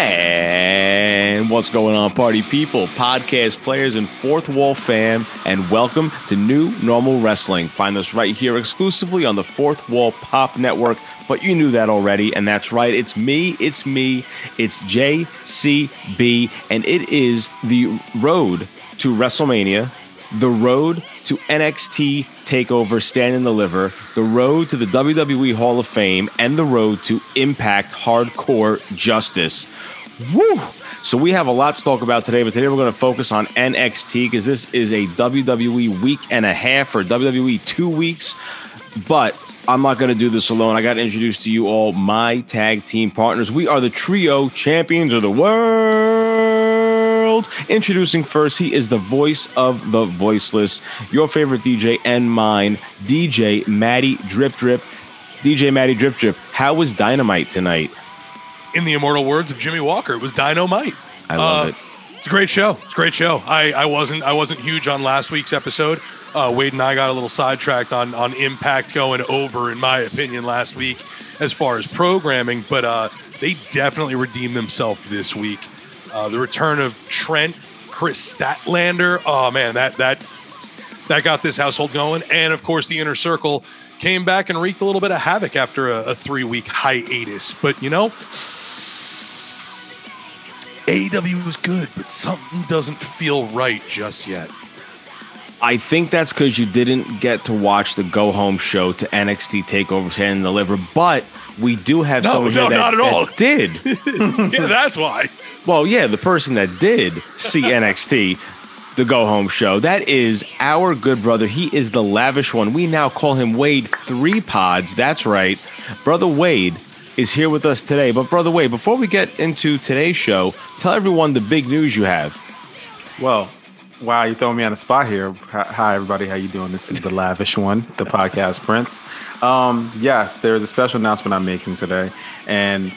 And what's going on, party people, podcast players, and fourth wall fam? And welcome to New Normal Wrestling. Find us right here exclusively on the Fourth Wall Pop Network. But you knew that already, and that's right. It's me, it's me, it's JCB, and it is the road to WrestleMania, the road to NXT TakeOver Stand and Deliver, the road to the WWE Hall of Fame, and the road to Impact Hardcore Justice. Woo! So we have a lot to talk about today, but today we're going to focus on NXT because this is a WWE week and a half or WWE two weeks. But I'm not going to do this alone. I got to introduce to you all my tag team partners. We are the trio champions of the world. Introducing first, he is the voice of the voiceless, your favorite DJ and mine, DJ Maddie Drip Drip. DJ Maddie Drip Drip, how was Dynamite tonight? In the immortal words of Jimmie Walker, it was dynamite. I love Uh, it. It's a great show. It's a great show. I, I wasn't I wasn't huge on last week's episode. Uh, Wade and I got a little sidetracked on on Impact going over, in my opinion, last week as far as programming. But uh, they definitely redeemed themselves this week. Uh, the return of Trent, Kris Statlander. Oh man, that that that got this household going. And of course, the inner circle came back and wreaked a little bit of havoc after a, a three week hiatus. But you know, AEW was good, but something doesn't feel right just yet. I think that's because you didn't get to watch the go home show to NXT Takeover Stand and Deliver, but we do have No, someone no, here that, not at that all. did. yeah, that's why. Well, yeah, the person that did see NXT, the go home show, that is our good brother. He is the lavish one. We now call him Wade Three Pods. That's right. Brother Wade is here with us today. But, Brother Wade, before we get into today's show, tell everyone the big news you have. Well, wow, you throwing me on the spot here. Hi, hi, everybody. How you doing? This is the lavish one, the podcast prince. Um, yes, there is a special announcement I'm making today, and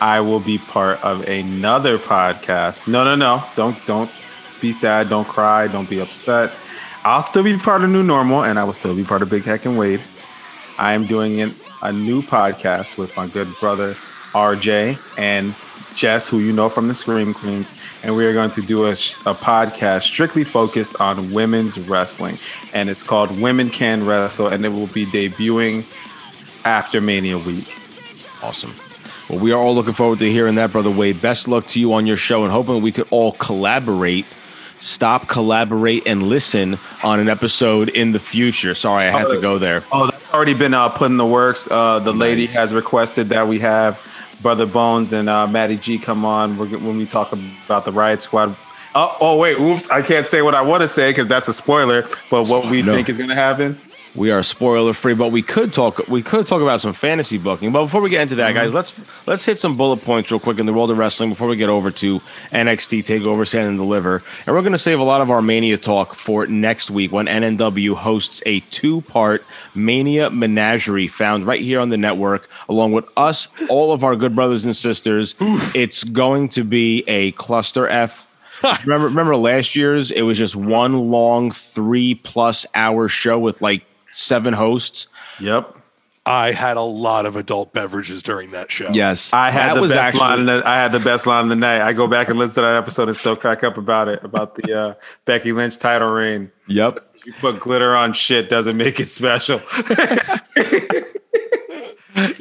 I will be part of another podcast. No, no, no. Don't don't be sad. Don't cry. Don't be upset. I'll still be part of New Normal, and I will still be part of Big Heck and Wade. I am doing an, a new podcast with my good brother RJ and Jess, who you know from the Scream Queens, and we are going to do a, a podcast strictly focused on women's wrestling, and it's called Women Can Wrestle, and it will be debuting after Mania Week. Awesome. Well, we are all looking forward to hearing that, Brother Wade. Best luck to you on your show and hoping we could all collaborate, stop, collaborate, and listen on an episode in the future. Sorry, I had to oh, go there. Oh, already been uh, put in the works. Uh, the lady has requested that we have Brother Bones and uh, Matty G come on when we talk about the Riot Squad. Oh, oh wait, oops! I can't say what I want to say because that's a spoiler. But what we No. think is going to happen? We are spoiler free, but we could talk. We could talk about some fantasy booking. But before we get into that, guys, mm-hmm. let's let's hit some bullet points real quick in the world of wrestling before we get over to NXT Takeover Stand and Deliver. And we're going to save a lot of our Mania talk for next week when NNW hosts a two-part Mania Menagerie found right here on the network, along with us, all of our good brothers and sisters. It's going to be a cluster F. remember, remember last year's? It was just one long three-plus hour show with like seven hosts. Yep. I had a lot of adult beverages during that show. Yes, I had That the best actually- line. Of the, I had the best line of the night. I go back and listen to that episode and still crack up about it about the uh, Becky Lynch title reign. Yep. You put glitter on shit doesn't make it special.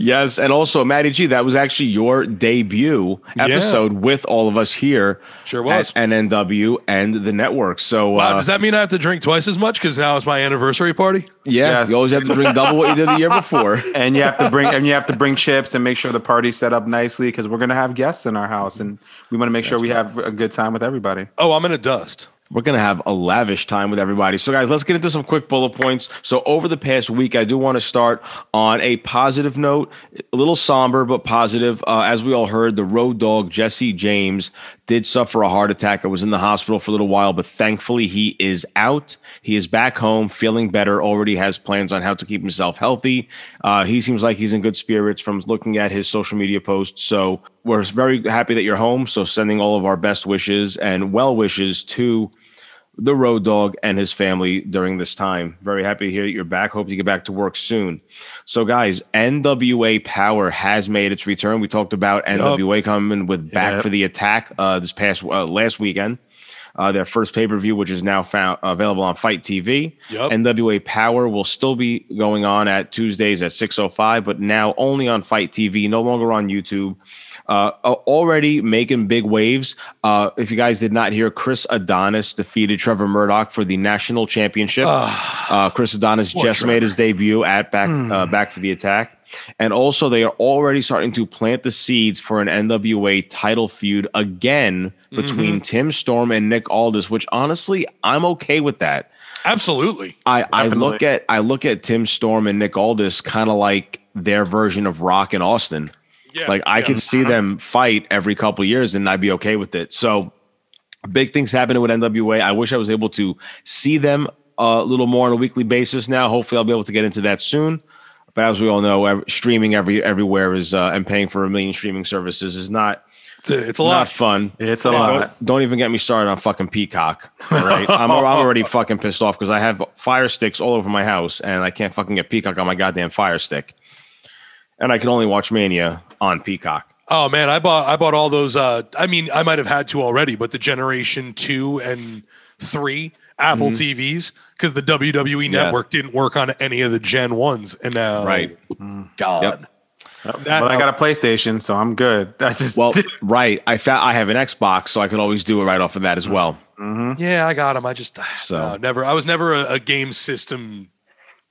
Yes, and also Maddie G, that was actually your debut episode with all of us here. Sure was. at NNW and the network. So Wow, uh, does that mean I have to drink twice as much because now it's my anniversary party? yeah, Yes. you always have to drink double what you did the year before. and you have to bring and you have to bring chips and make sure the party's set up nicely because we're gonna have guests in our house and we want to make sure we have a good time with everybody. Oh, I'm in a dust. We're going to have a lavish time with everybody. So, guys, let's get into some quick bullet points. So, over the past week, I do want to start on a positive note, a little somber, but positive. Uh, as we all heard, the Road Dogg, Jesse James, did suffer a heart attack. I was in the hospital for a little while, but thankfully, he is out. He is back home, feeling better, already has plans on how to keep himself healthy. Uh, he seems like he's in good spirits from looking at his social media posts. So, we're very happy that you're home. So, sending all of our best wishes and well wishes to the Road Dogg and his family during this time. Very happy to hear that you're back. Hope you get back to work soon. So, guys, NWA Power has made its return. We talked about NWA coming with Back for the Attack uh, this past uh, last weekend. Uh, their first pay per view, which is now found available on FITE TV. Yep. NWA Power will still be going on at Tuesdays at 6:05, but now only on FITE TV, no longer on YouTube. Uh, already making big waves. Uh, if you guys did not hear, Chris Adonis defeated Trevor Murdoch for the national championship. uh, Chris Adonis just made his debut at back uh, back for the attack. And also, they are already starting to plant the seeds for an NWA title feud again mm-hmm. between Tim Storm and Nick Aldis, which honestly, I'm okay with that. Absolutely. I, I look at I look at Tim Storm and Nick Aldis kind of like their version of Rock and Austin. Yeah. Like I yeah. could see uh-huh. them fight every couple of years and I'd be okay with it. So big things happening with NWA. I wish I was able to see them a little more on a weekly basis now. Hopefully I'll be able to get into that soon. But as we all know, streaming every everywhere is uh, and paying for a million streaming services is not It's a, it's a not lot. fun. It's a Don't, lot. don't even get me started on fucking Peacock. Right, I'm, I'm already fucking pissed off because I have Fire Sticks all over my house and I can't fucking get Peacock on my goddamn Fire Stick, and I can only watch Mania on Peacock. Oh man, I bought I bought all those. Uh, I mean, I might have had to already, but the Generation Two and Three Apple mm-hmm. TVs because the WWE Mm-hmm. Yeah. network didn't work on any of the Gen ones, and now Right. God, Yep. That- but I got a PlayStation, so I'm good. That's just Well, right. I found I have an Xbox, so I could always do it right off of that as mm-hmm. well. Mm-hmm. yeah, I got them. I just ah, So- no, never. I was never a, a game system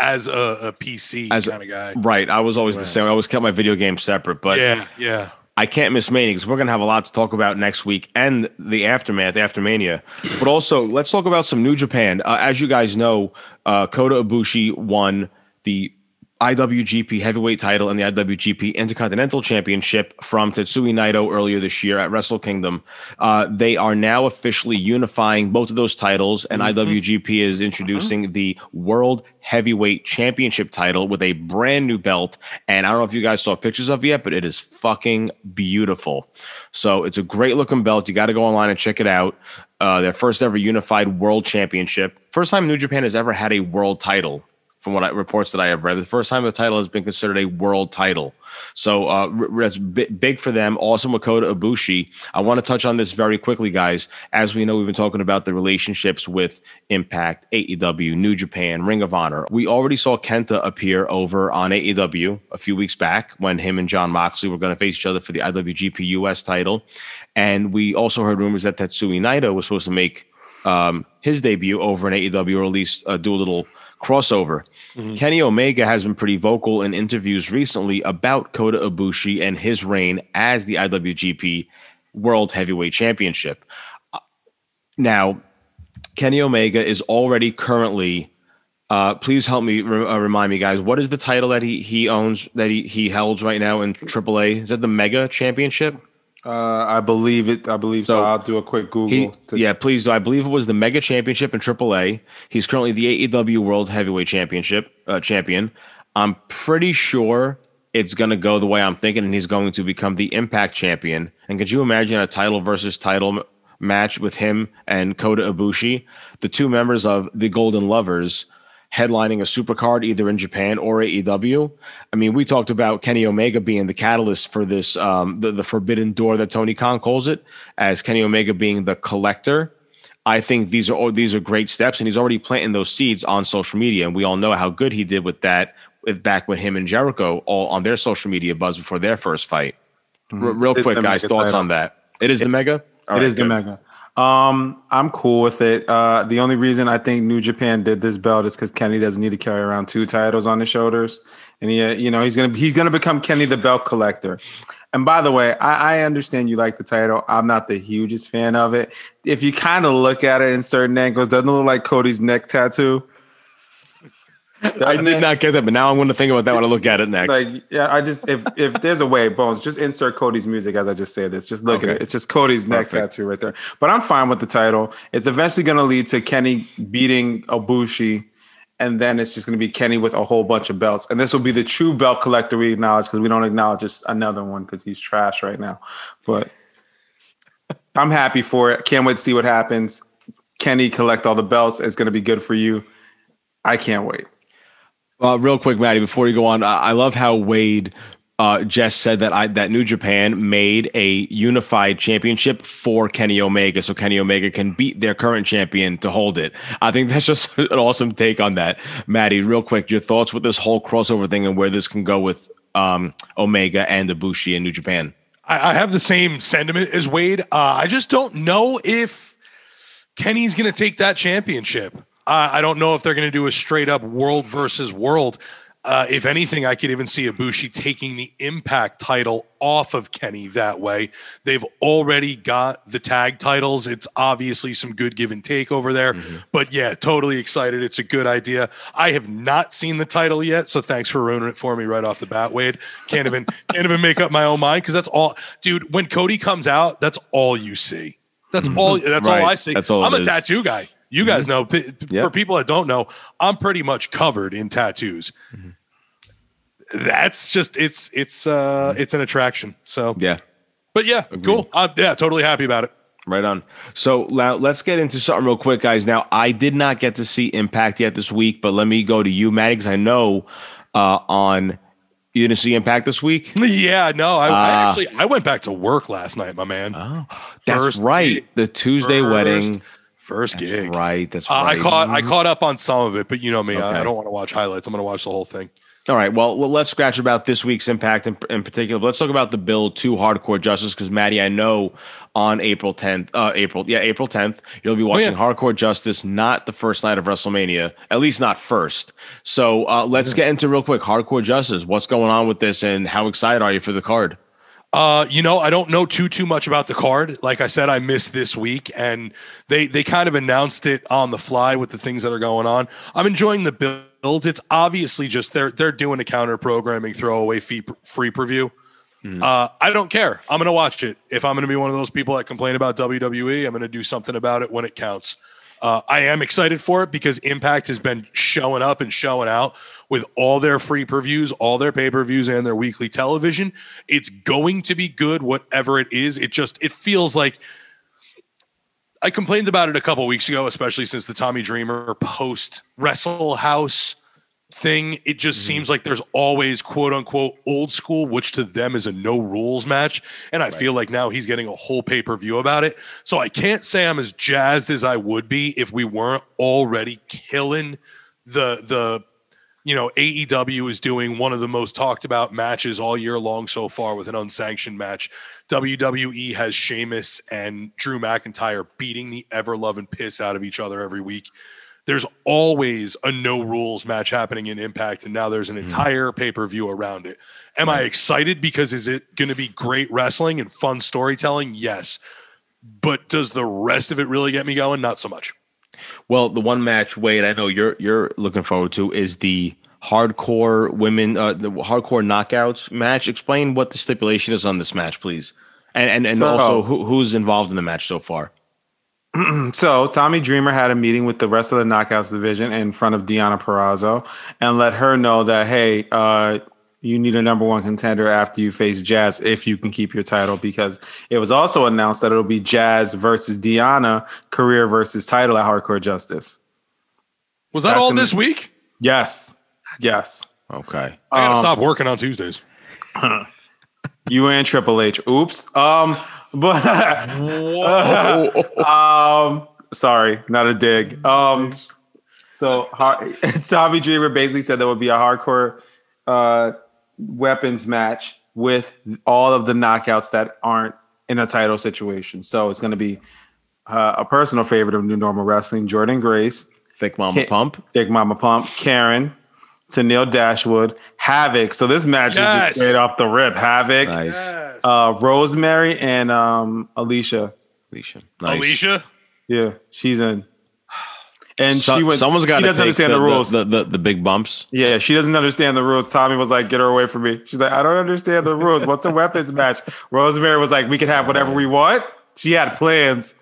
as a, a PC As kind of guy. Right. I was always the same. I always kept my video games separate, but yeah, yeah. I can't miss Mania because we're going to have a lot to talk about next week and the aftermath after Mania. But also, let's talk about some New Japan. Uh, as you guys know, uh, Kota Ibushi won the IWGP Heavyweight title and the IWGP Intercontinental Championship from Tetsuya Naito earlier this year at Wrestle Kingdom. Uh, they are now officially unifying both of those titles, and IWGP is introducing the World Heavyweight Championship title with a brand new belt. And I don't know if you guys saw pictures of it yet, but it is fucking beautiful. So it's a great looking belt. You got to go online and check it out. Uh, their first ever unified world championship. First time New Japan has ever had a world title from what I, reports that I have read. The first time the title has been considered a world title. So uh, that's bi- big for them. Awesome with Kota Ibushi. I want to touch on this very quickly, guys. As we know, we've been talking about the relationships with Impact, AEW, New Japan, Ring of Honor. We already saw Kenta appear over on AEW a few weeks back when him and Jon Moxley were going to face each other for the IWGP US title. And we also heard rumors that Tetsuya Naito was supposed to make um, his debut over in AEW, or at least uh, do a little crossover. Kenny Omega has been pretty vocal in interviews recently about Kota Ibushi and his reign as the IWGP World Heavyweight Championship. Uh, Now, Kenny Omega is already currently. Uh, please help me re- uh, remind me, guys. What is the title that he he owns that he he holds right now in AAA? Is that the Mega Championship? Uh, I believe it. I believe so. So, I'll do a quick Google. He, to- yeah, please do. I believe it was the Mega Championship in AAA. He's currently the AEW World Heavyweight Championship uh, champion. I'm pretty sure it's going to go the way I'm thinking, and he's going to become the Impact champion. And could you imagine a title versus title match with him and Kota Ibushi, the two members of the Golden Lovers? Headlining a supercard either in Japan or AEW. I mean, we talked about Kenny Omega being the catalyst for this, um, the, the forbidden door that Tony Khan calls it, as Kenny Omega being the collector. I think these are these are great steps, and he's already planting those seeds on social media, and we all know how good he did with that. With back with him and Jericho all on their social media buzz before their first fight. R- real It quick, guys, thoughts title. on that? It is the mega. All It right, is the mega. Um, I'm cool with it. Uh, the only reason I think New Japan did this belt is because Kenny doesn't need to carry around two titles on his shoulders, and he, uh, you know, he's gonna he's gonna become Kenny the belt collector. And by the way, I, I understand you like the title. I'm not the hugest fan of it. If you kind of look at it in certain angles, doesn't look like Cody's neck tattoo? I did it? not get that, but now I'm going to think about that when I look at it next. Like, yeah, I just if if there's a way, Bones, just insert Cody's music as I just say this. Just look at it. It's just Cody's neck Perfect. tattoo right there. But I'm fine with the title. It's eventually going to lead to Kenny beating Ibushi, and then it's just going to be Kenny with a whole bunch of belts. And this will be the true belt collector we acknowledge because we don't acknowledge just another one because he's trash right now. But I'm happy for it. Can't wait to see what happens. Kenny collect all the belts. It's going to be good for you. I can't wait. Uh, real quick, Maddie, before you go on, I, I love how Wade uh, said that I, that New Japan made a unified championship for Kenny Omega, so Kenny Omega can beat their current champion to hold it. I think that's just an awesome take on that, Maddie. Real quick, your thoughts with this whole crossover thing and where this can go with um, Omega and Ibushi in New Japan. I, I have the same sentiment as Wade. Uh, I just don't know if Kenny's going to take that championship. Uh, I don't know if they're going to do a straight up world versus world. Uh, if anything, I could even see Ibushi taking the Impact title off of Kenny that way. They've already got the tag titles. It's obviously some good give and take over there. Mm-hmm. But yeah, totally excited. It's a good idea. I have not seen the title yet, so thanks for ruining it for me right off the bat, Wade. Can't even can't even make up my own mind because that's all, dude. When Cody comes out, that's all you see. That's all. That's right. all I see. All I'm a is. tattoo guy. You guys mm-hmm. know. P- yep. For people that don't know, I'm pretty much covered in tattoos. Mm-hmm. That's just it's it's uh mm-hmm. it's an attraction. So yeah, but yeah, Agreed. cool. Uh, yeah, totally happy about it. Right on. So now let's get into something real quick, guys. Now I did not get to see Impact yet this week, but let me go to you, because I know uh, on you didn't see Impact this week? Yeah, no. I, uh, I, actually I went back to work last night, my man. Oh, that's first right. The Tuesday first, wedding. First That's gig. Right. That's uh, right. I caught I caught up on some of it, but you know me, okay. I, I, don't want to watch highlights. I'm going to watch the whole thing. All right. Well, let's scratch about this week's impact in, in particular. Let's talk about the build to Hardcore Justice because Maddie, I know on April 10th, uh, April, yeah, April 10th, you'll be watching oh, yeah. Hardcore Justice, not the first night of WrestleMania, at least not first. So uh, let's yeah. get into real quick Hardcore Justice. What's going on with this, and how excited are you for the card? Uh, you know, I don't know too too much about the card. Like I said, I missed this week, and they they kind of announced it on the fly with the things that are going on. I'm enjoying the builds. It's obviously just they're they're doing a counter programming throwaway fee, free preview. Mm-hmm. Uh, I don't care. I'm going to watch it. If I'm going to be one of those people that complain about WWE, I'm going to do something about it when it counts. Uh, I am excited for it because Impact has been showing up and showing out with all their free previews, all their pay per views, and their weekly television. It's going to be good, whatever it is. It just it feels like I complained about it a couple weeks ago, especially since the Tommy Dreamer post Wrestle House thing. It just mm-hmm. seems like there's always quote unquote old school, which to them is a no rules match. And I right. feel like now he's getting a whole pay per view about it. So I can't say I'm as jazzed as I would be if we weren't already killing the the you know AEW is doing one of the most talked about matches all year long so far with an unsanctioned match. WWE has Sheamus and Drew McIntyre beating the ever loving piss out of each other every week there's always a no rules match happening in Impact, and now there's an mm-hmm. entire pay per view around it. Am I excited because is it going to be great wrestling and fun storytelling? Yes. But does the rest of it really get me going? Not so much. Well, the one match, Wade, I know you're you're looking forward to is the hardcore women, uh, the hardcore knockouts match. Explain what the stipulation is on this match, please, and and, and so, also who, who's involved in the match so far. so Tommy Dreamer had a meeting with the rest of the Knockouts division in front of Deonna Purrazzo and let her know that hey, uh, you need a number one contender after you face Jazz if you can keep your title because it was also announced that it'll be Jazz versus Deonna career versus title at Hardcore Justice. Was that That's all this week? Yes. Yes. Okay. I gotta um, stop working on Tuesdays. you and Triple H. Oops. Um but um, sorry, not a dig. Um, so Tommy Dreamer basically said there would be a hardcore uh, weapons match with all of the knockouts that aren't in a title situation. So it's going to be uh, a personal favorite of New Normal Wrestling, Jordynne Grace, Thick Mama Pump, Thick Mama Pump, Karen, Tenille Dashwood, Havok. So this match yes. is just straight off the rip. Havok, nice. uh, Rosemary, and um, Alisha. Alisha. Nice. Alisha. Yeah, she's in. And so, she went. Someone's got to understand the, the rules. The, the, the, big bumps. Yeah, she doesn't understand the rules. Tommy was like, "Get her away from me." She's like, "I don't understand the rules. What's a weapons match?" Rosemary was like, "We can have whatever we want." She had plans.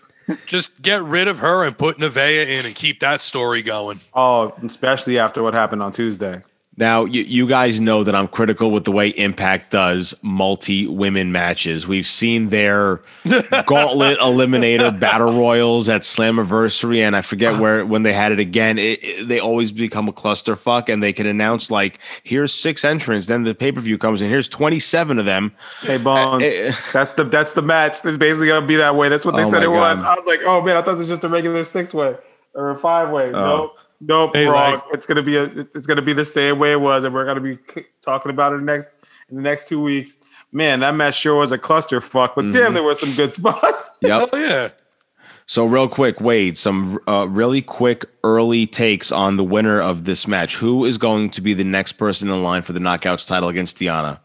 Just get rid of her and put Nevaeh in and keep that story going. Oh, especially after what happened on Tuesday. Now, you, you guys know that I'm critical with the way Impact does multi women matches. We've seen their gauntlet eliminator battle royals at Slammiversary, and I forget where when they had it again. It, it, they always become a clusterfuck, and they can announce like, "Here's six entrants." Then the pay per view comes in. Here's 27 of them. Hey Bones, uh, that's the that's the match. It's basically gonna be that way. That's what they oh said it God. was. I was like, oh man, I thought it was just a regular six way or a five way. Oh. No. Nope, hey, wrong. Like, it's gonna be a. It's gonna be the same way it was, and we're gonna be talking about it next in the next two weeks. Man, that match sure was a clusterfuck, but mm-hmm. damn, there were some good spots. Yep. yeah. So real quick, Wade, some uh, really quick early takes on the winner of this match. Who is going to be the next person in line for the Knockouts title against Deonna?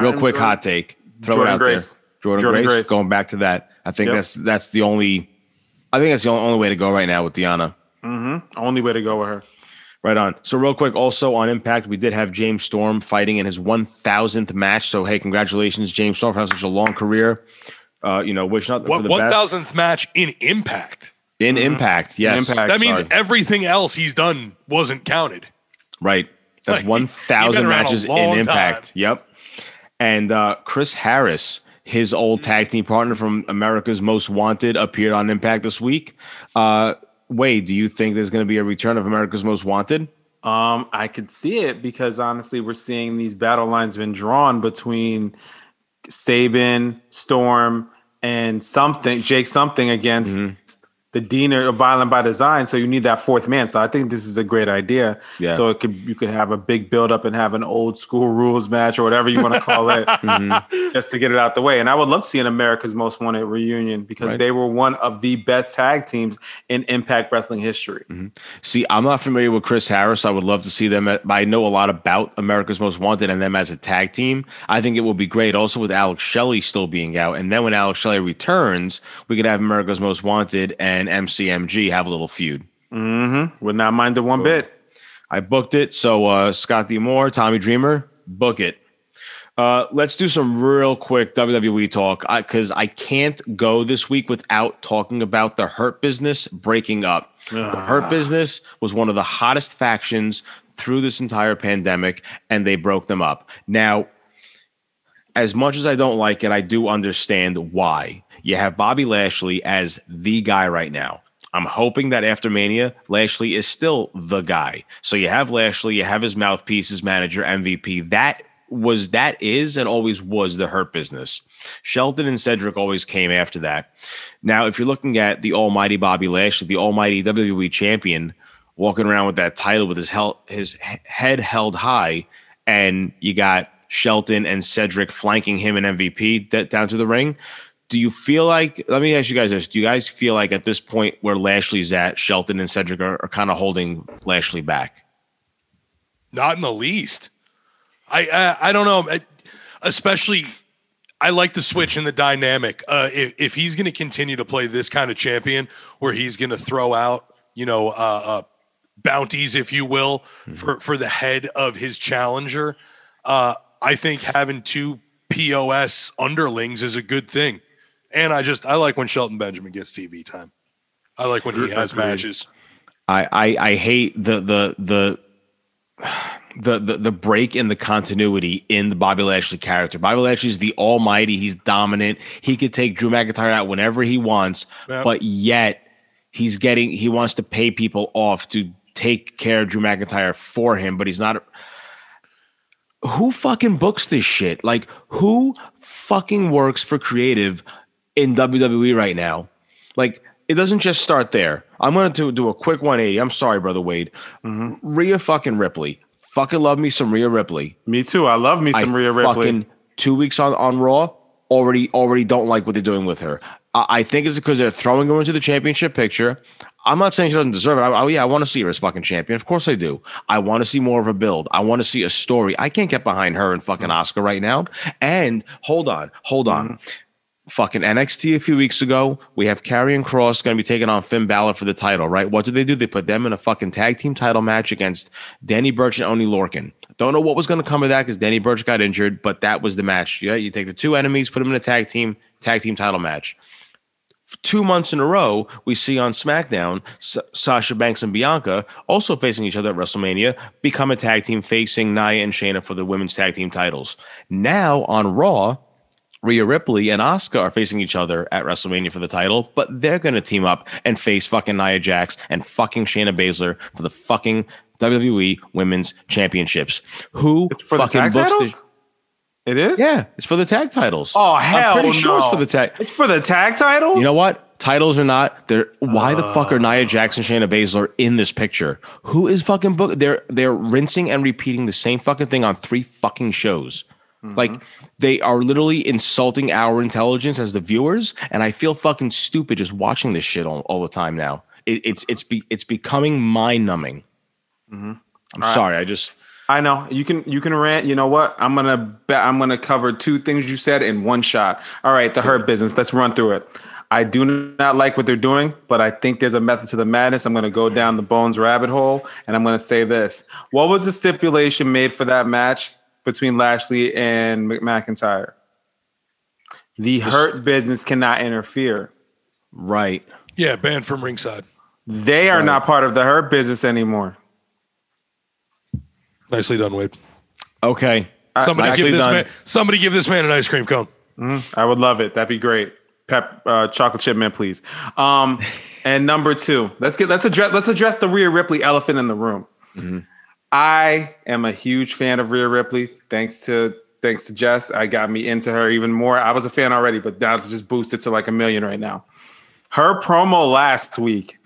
Real I'm quick, hot take. Throw Jordynne it out Grace. there. Jordynne, Jordynne Grace. Grace. Going back to that, I think yep. that's that's the only. I think that's the only way to go right now with Deonna. Mm-hmm. Only way to go with her. Right on. So, real quick, also on Impact, we did have James Storm fighting in his 1000th match. So, hey, congratulations, James Storm, for having such a long career. Uh, you know, wish not what, the 1000th match in Impact. In mm-hmm. Impact, yes. Impact, that means sorry. everything else he's done wasn't counted. Right. That's like, 1,000 matches in Impact. Time. Yep. And uh, Chris Harris, his old tag team partner from America's Most Wanted, appeared on Impact this week. Uh, Wade, do you think there's going to be a return of America's Most Wanted? Um, I could see it because honestly, we're seeing these battle lines been drawn between Sabin, Storm, and something Jake something against mm-hmm the dean of violent by design so you need that fourth man so i think this is a great idea yeah. so it could you could have a big build up and have an old school rules match or whatever you want to call it mm-hmm. just to get it out the way and i would love to see an america's most wanted reunion because right. they were one of the best tag teams in impact wrestling history mm-hmm. see i'm not familiar with chris harris i would love to see them at, i know a lot about america's most wanted and them as a tag team i think it would be great also with alex shelley still being out and then when alex shelley returns we could have america's most wanted and and MCMG have a little feud. Mm-hmm. Would not mind it one bit. I booked it. So uh, Scott D'Amore, Tommy Dreamer, book it. Uh, let's do some real quick WWE talk because I, I, can't go this week without talking about the Hurt Business breaking up. The Hurt Business was one of the hottest factions through this entire pandemic, and they broke them up. Now, as much as I don't like it, I do understand why. You have Bobby Lashley as the guy right now. I'm hoping that after Mania, Lashley is still the guy. So you have Lashley, you have his mouthpiece, his manager, MVP. That was that is and always was the hurt business. Shelton and Cedric always came after that. Now, if you're looking at the almighty Bobby Lashley, the almighty WWE champion, walking around with that title with his hel- his head held high, and you got Shelton and Cedric flanking him in MVP down to the ring do you feel like let me ask you guys this. Do you guys feel like at this point where lashley's at shelton and cedric are, are kind of holding lashley back? Not in the least. I i, I don't know. Especially i like the switch in the dynamic. Uh, if, if he's going to continue to play this kind of champion where he's going to throw out you know uh, uh, bounties if you will mm-hmm. for for the head of his challenger uh, i think having two pos underlings is a good thing and I just I like when Shelton Benjamin gets TV time. I like when he has matches. I, I I hate the the the the, the the break in the continuity in the Bobby Lashley character. Bobby Lashley is the almighty. He's dominant. He could take Drew McIntyre out whenever he wants, yep. but yet he's getting he wants to pay people off to take care of Drew McIntyre for him, but he's not. Who fucking books this shit? Like who fucking works for creative in WWE right now. Like it doesn't just start there. I'm going to do a quick 180. I'm sorry, brother Wade. Mm-hmm. Rhea fucking Ripley. Fucking love me some Rhea Ripley. Me too. I love me some I Rhea Ripley. Fucking two weeks on on Raw. Already already don't like what they're doing with her. I, I think it's because they're throwing her into the championship picture. I'm not saying she doesn't deserve it. I, I, yeah, I want to see her as fucking champion. Of course I do. I want to see more of a build. I want to see a story. I can't get behind her and fucking Oscar right now. And hold on, hold on. Mm-hmm fucking NXT a few weeks ago. We have Karrion Kross going to be taking on Finn Balor for the title, right? What did they do? They put them in a fucking tag team title match against Danny Burch and Oney Lorcan. Don't know what was going to come of that because Danny Burch got injured, but that was the match. Yeah, you take the two enemies, put them in a tag team, tag team title match. two months in a row, we see on SmackDown S- Sasha Banks and Bianca also facing each other at WrestleMania, become a tag team facing Nia and Shayna for the women's tag team titles. Now on Raw, Rhea Ripley and Asuka are facing each other at WrestleMania for the title, but they're going to team up and face fucking Nia Jax and fucking Shayna Baszler for the fucking WWE Women's Championships. Who fucking books? It is? Yeah, it's for the tag titles. Oh hell I'm pretty sure it's no. for the tag. It's for the tag titles? You know what? Titles or not, they're why the fuck are uh. Nia Jackson, Shayna Baszler in this picture? Who is fucking book? They're they're rinsing and repeating the same fucking thing on three fucking shows. Mm-hmm. Like they are literally insulting our intelligence as the viewers, and I feel fucking stupid just watching this shit all, all the time now. It, it's it's be, it's becoming mind numbing. Mm-hmm. I'm sorry, I just I know you can you can rant. You know what? I'm gonna bet I'm gonna cover two things you said in one shot. All right, the hurt business. Let's run through it. I do not like what they're doing, but I think there's a method to the madness. I'm gonna go down the bones rabbit hole, and I'm gonna say this: What was the stipulation made for that match between Lashley and McIntyre? The hurt business cannot interfere. right. Yeah, banned from ringside. They are not part of the hurt business anymore. Nicely done, Wade. Okay. Somebody nicely give this done. man. Somebody give this man an ice cream cone. I would love it. That'd be great. Pep uh, chocolate chip man, please. Um, and number two, let's get let's address let's address the Rhea Ripley elephant in the room. I am a huge fan of Rhea Ripley. Thanks to thanks to Jess, I got me into her even more. I was a fan already, but now it's just boosted to like a million right now. Her promo last week,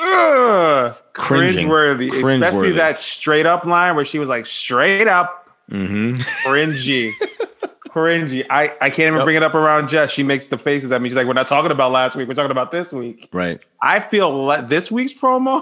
ugh, Cringing. cringeworthy, especially that straight up line where she was like straight up Mm-hmm. cringy. cringy. I, I can't even bring it up around Jess. She makes the faces at me. She's like, we're not talking about last week. We're talking about this week. Right. I feel like this week's promo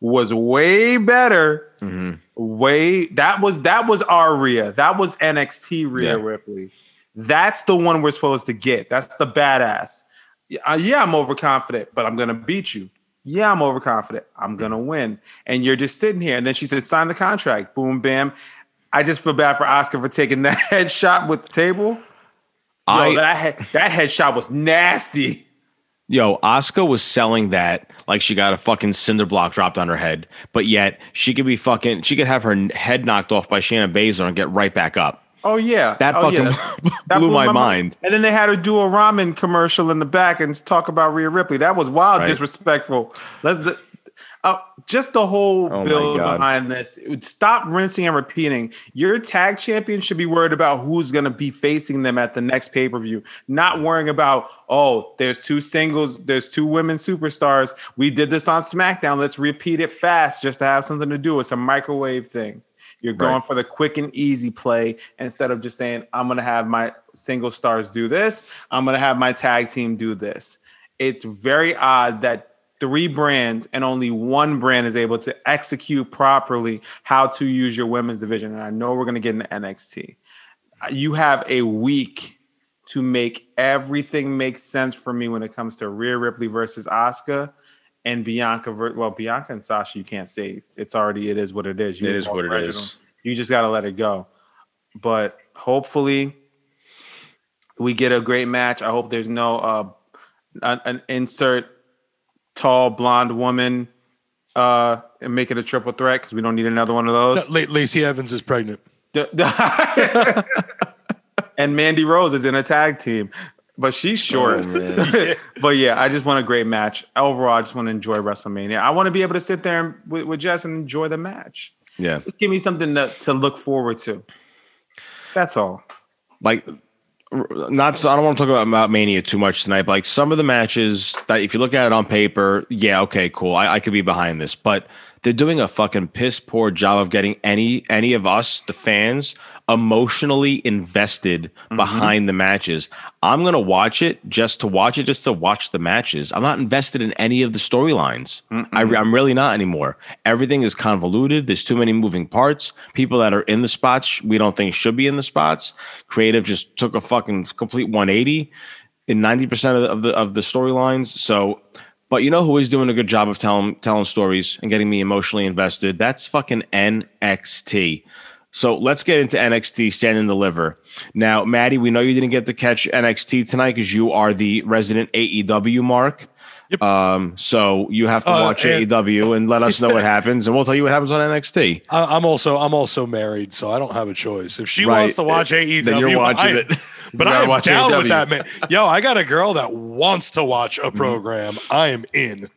was way better. Mm-hmm. Way that was that was our Rhea. That was NXT Rhea Yeah. Ripley. That's the one we're supposed to get. That's the badass. Yeah, yeah, I'm overconfident, but I'm gonna beat you. Yeah, I'm overconfident. I'm gonna win. And you're just sitting here. And then she said, sign the contract. Boom, bam. I just feel bad for Oscar for taking that headshot with the table. Yo, that head, that headshot was nasty. Yo, Asuka was selling that like she got a fucking cinder block dropped on her head, but yet she could be fucking. She could have her head knocked off by Shayna Baszler and get right back up. Oh yeah, That oh, fucking yeah. blew, That my, mind. And then they had her do a ramen commercial in the back and talk about Rhea Ripley. That was wild, Right. disrespectful. Let's uh, just the whole Oh build behind this. Stop rinsing and repeating. Your tag champion should be worried about who's going to be facing them at the next pay per view, not worrying about oh, there's two singles, there's two women superstars. We did this on SmackDown. Let's repeat it fast just to have something to do. It's a microwave thing. You're going Right. for the quick and easy play instead of just saying, I'm going to have my single stars do this. I'm going to have my tag team do this. It's very odd that three brands and only one brand is able to execute properly how to use your women's division. And I know we're going to get into NXT. You have a week to make everything make sense for me when it comes to Rhea Ripley versus Asuka and Bianca. Well, Bianca and Sasha, you can't save. It's already, it is what it is. You It is what it is. You just got to let it go. But hopefully, we get a great match. I hope there's no uh, an, an insert tall blonde woman uh, and make it a triple threat because we don't need another one of those. La- Lacey Evans is pregnant. and Mandy Rose is in a tag team, but she's short. Oh, but yeah, I just want a great match. Overall, I just want to enjoy WrestleMania. I want to be able to sit there and, with, with Jess and enjoy the match. Yeah, Just give me something to, to look forward to. That's all. like not. I don't want to talk about, Mania too much tonight. But like some of the matches that, if you look at it on paper, yeah, okay, cool. I, I could be behind this, but they're doing a fucking piss poor job of getting any any of us, the fans, emotionally invested mm-hmm. behind the matches. I'm gonna watch it just to watch it, just to watch the matches. I'm not invested in any of the storylines. I'm really not anymore. Everything is convoluted. There's too many moving parts. People that are in the spots we don't think should be in the spots. Creative just took a fucking complete 180 in 90% of the of the, of the storylines. So, but you know who is doing a good job of telling telling stories and getting me emotionally invested? That's fucking NXT. So let's get into NXT Stand and Deliver. Now, Maddie, we know you didn't get to catch NXT tonight because you are the resident AEW mark. Yep. Um, so you have to Uh, watch and- AEW and let us know what happens, and we'll tell you what happens on NXT. I, I'm also I'm also married, so I don't have a choice. If she Right. wants to watch AEW, Then you're watching I- it. But I'm watch down with AEW. that man. Yo, I got a girl that wants to watch Mm-hmm. a program. I am in.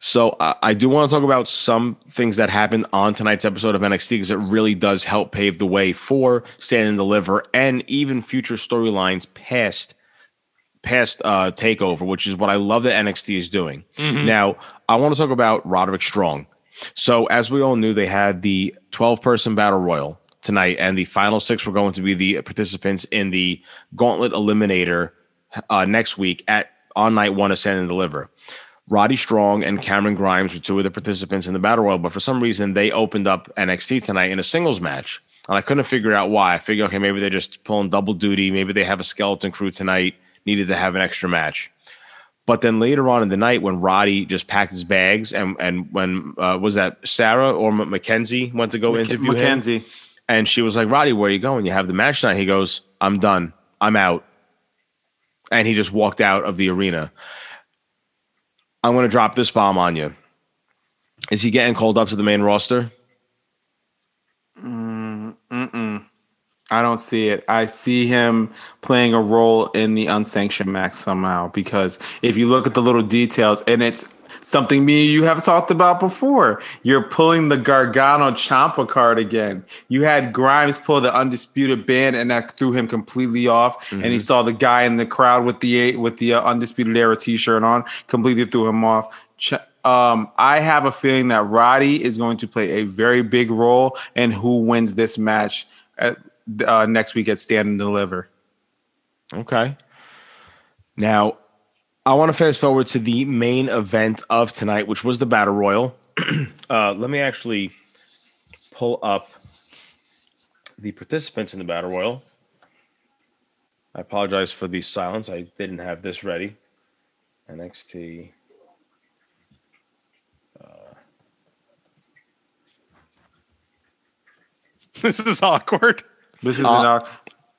So uh, I do want to talk about some things that happened on tonight's episode of NXT because it really does help pave the way for Stand and Deliver and even future storylines past past uh, Takeover, which is what I love that NXT is doing. Now I want to talk about Roderick Strong. So as we all knew, they had the 12 person battle royal tonight, and the final six were going to be the participants in the Gauntlet Eliminator uh, next week at on night one Ascend and Deliver. Roddy Strong and Cameron Grimes were two of the participants in the battle royal, but for some reason they opened up NXT tonight in a singles match, and I couldn't figure out why. I figured, okay, maybe they're just pulling double duty. Maybe they have a skeleton crew tonight, needed to have an extra match. But then later on in the night, when Roddy just packed his bags, and and when uh, was that Sarah or M- Mackenzie went to go interview him, Mackenzie. and she was like, "Roddy, where are you going? You have the match tonight." He goes, "I'm done. I'm out," and he just walked out of the arena. I'm going to drop this bomb on you. Is he getting called up to the main roster? I don't see it. I see him playing a role in the unsanctioned match somehow because if you look at the little details, and it's something me you have talked about before, you're pulling the Gargano Ciampa card again. You had Grimes pull the undisputed band, and that threw him completely off. And he saw the guy in the crowd with the eight with the uh, undisputed era T-shirt on, completely threw him off. Ch- um, I have a feeling that Roddy is going to play a very big role in who wins this match at, uh, next week at Stand and Deliver. Okay. Now, I want to fast forward to the main event of tonight, which was the Battle Royal. uh, let me actually pull up the participants in the Battle Royal. I apologize for the silence. I didn't have this ready. NXT. This is awkward. This is Uh, an, uh,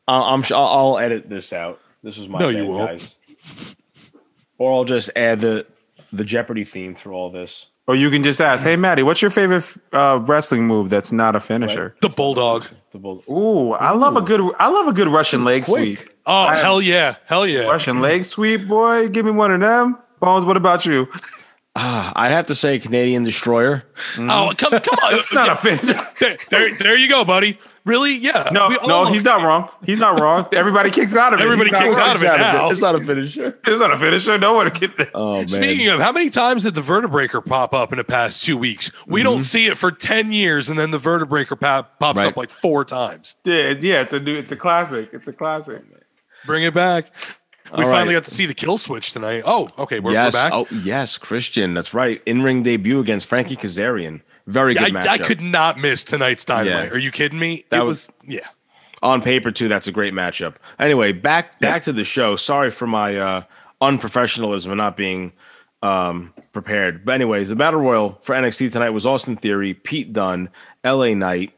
I'll, I'm sure I'll, I'll edit this out. This was my No, bad, you won't. guys. Or I'll just add the the Jeopardy theme through all this. or you can just ask, "Hey, Maddie, what's your favorite uh, wrestling move that's not a finisher?" The bulldog. The bulldog. Ooh, I love a good, I love a good Russian leg Quick. sweep. Oh I- hell yeah, hell yeah. Russian leg sweep, boy, give me one of them. Bones, what about you? Ah, I'd have to say Canadian Destroyer. Oh come come on. It's not a finisher. there, there, there you go, buddy. Really? Yeah. No, no, he's not wrong. He's not wrong. Everybody kicks out of it. Everybody kicks out of it now. It's not a finisher. It's not a finisher. No one can. Oh man. Speaking of, how many times did the vertebreaker pop up in the past two weeks? We don't mhm. see it for ten years, and then the vertebreaker pop, pops Right. up like four times. Yeah, yeah, it's a new, it's a classic. It's a classic. Bring it back. We All finally right. got to see the kill switch tonight. Oh, okay, we're, yes. we're back. Oh, yes, Christian. That's right. In ring debut against Frankie Kazarian. Very Yeah, good I. I could not miss tonight's dynamite. Yeah. Are you kidding me? That it was- was, yeah. On paper too, that's a great matchup. Anyway, back back to the show. Sorry for my uh, unprofessionalism and not being um, prepared. But anyways, the battle royal for NXT tonight was Austin Theory, Pete Dunne, L.A. Knight.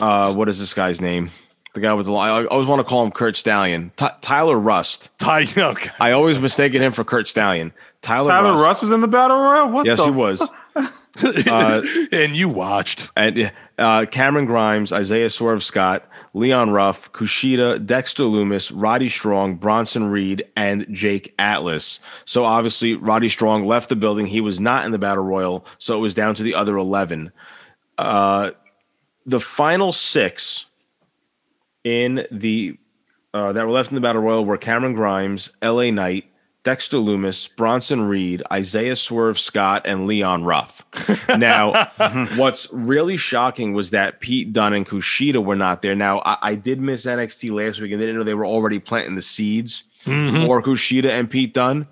Uh, what is this guy's name? The guy with the I always want to call him Curt Stallion. Ty Tyler Rust. Ty, okay. I always mistaken him for Curt Stallion. Tyler, Tyler Rust. Russ was in the battle royal. What? Yes, the he was. and you watched. And uh, Cameron Grimes, Isaiah Swerve Scott, Leon Ruff, Kushida, Dexter Lumis, Roddy Strong, Bronson Reed, and Jake Atlas. So obviously, Roddy Strong left the building. He was not in the battle royal, so it was down to the other eleven. Uh, the final six in the uh, that were left in the battle royal were Cameron Grimes, L.A. Knight. Dexter Lumis, Bronson Reed, Isaiah Swerve Scott, and Leon Ruff. Now, what's really shocking was that Pete Dunne and Kushida were not there. Now, I, I did miss NXT last week and they didn't know they were already planting the seeds mm-hmm. for Kushida and Pete Dunne.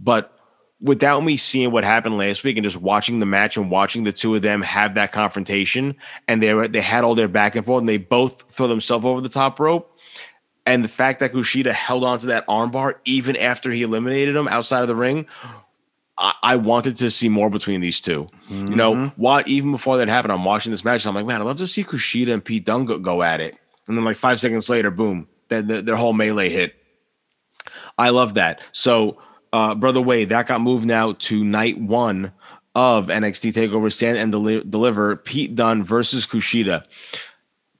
But without me seeing what happened last week and just watching the match and watching the two of them have that confrontation, and they were they had all their back and forth, and they both throw themselves over the top rope. And the fact that Kushida held on to that armbar even after he eliminated him outside of the ring, I, I wanted to see more between these 2 You know, why even before that happened, I'm watching this match. And I'm like, man, I'd love to see Kushida and Pete Dunne go, go at it. And then like five seconds later, boom, their, their, their whole melee hit. I love that. So, uh, brother Wade, that got moved now to night one of NXT Takeover Stand and Deli- Deliver. Pete Dunne versus Kushida.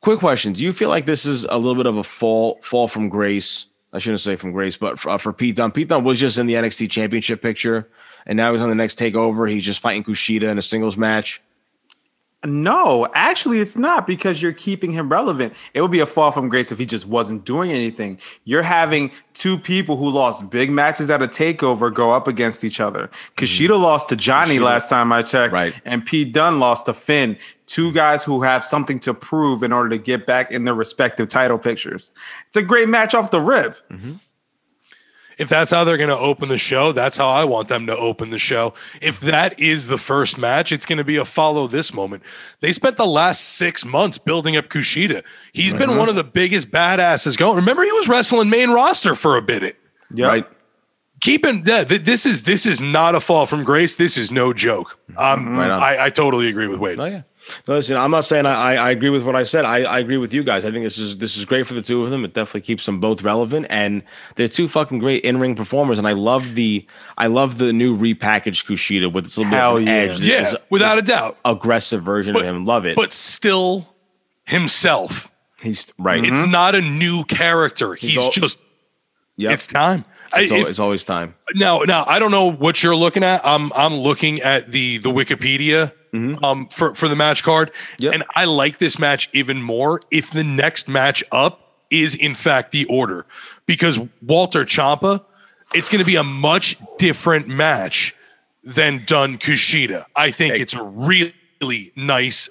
Quick question: Do you feel like this is a little bit of a fall fall from grace? I shouldn't say from grace, but for, uh, for Pete Dunne, Pete Dunne was just in the NXT Championship picture, and now he's on the next Takeover. He's just fighting Kushida in a singles match. No, actually, it's not because you're keeping him relevant. It would be a fall from grace if he just wasn't doing anything. You're having two people who lost big matches at a takeover go up against each other. Mm-hmm. Kushida lost to Johnny Kushida. last time I checked, Right. and Pete Dunne lost to Finn. Two guys who have something to prove in order to get back in their respective title pictures. It's a great match off the rip. Mm-hmm. If that's how they're going to open the show, that's how I want them to open the show. If that is the first match, it's going to be a follow this moment. They spent the last six months building up Kushida. He's been one of the biggest badasses going. Remember, he was wrestling main roster for a bit. Yep. Right? Keeping yeah, th- this is this is not a fall from grace. This is no joke. Um, Right. I, I totally agree with Wade. Oh yeah. No, listen, I'm not saying I, I, I agree with what I said. I, I agree with you guys. I think this is this is great for the two of them. It definitely keeps them both relevant, and they're two fucking great in ring performers. And I love the I love the new repackaged Kushida with this little Hell bit of yeah. edge. Yeah, This without a doubt. aggressive version But- of him. Love it. But still himself. He's right. It's mm-hmm. not a new character. He's, al- just Yep. it's time. I- it's, al- if- it's always time. Now, now I don't know what you're looking at. I'm I'm looking at the the Wikipedia um for for the match card, Yep. and I like this match even more if the next match up is in fact the order, because Walter Ciampa, it's going to be a much different match than Dunne Kushida. I think Hey. it's a really nice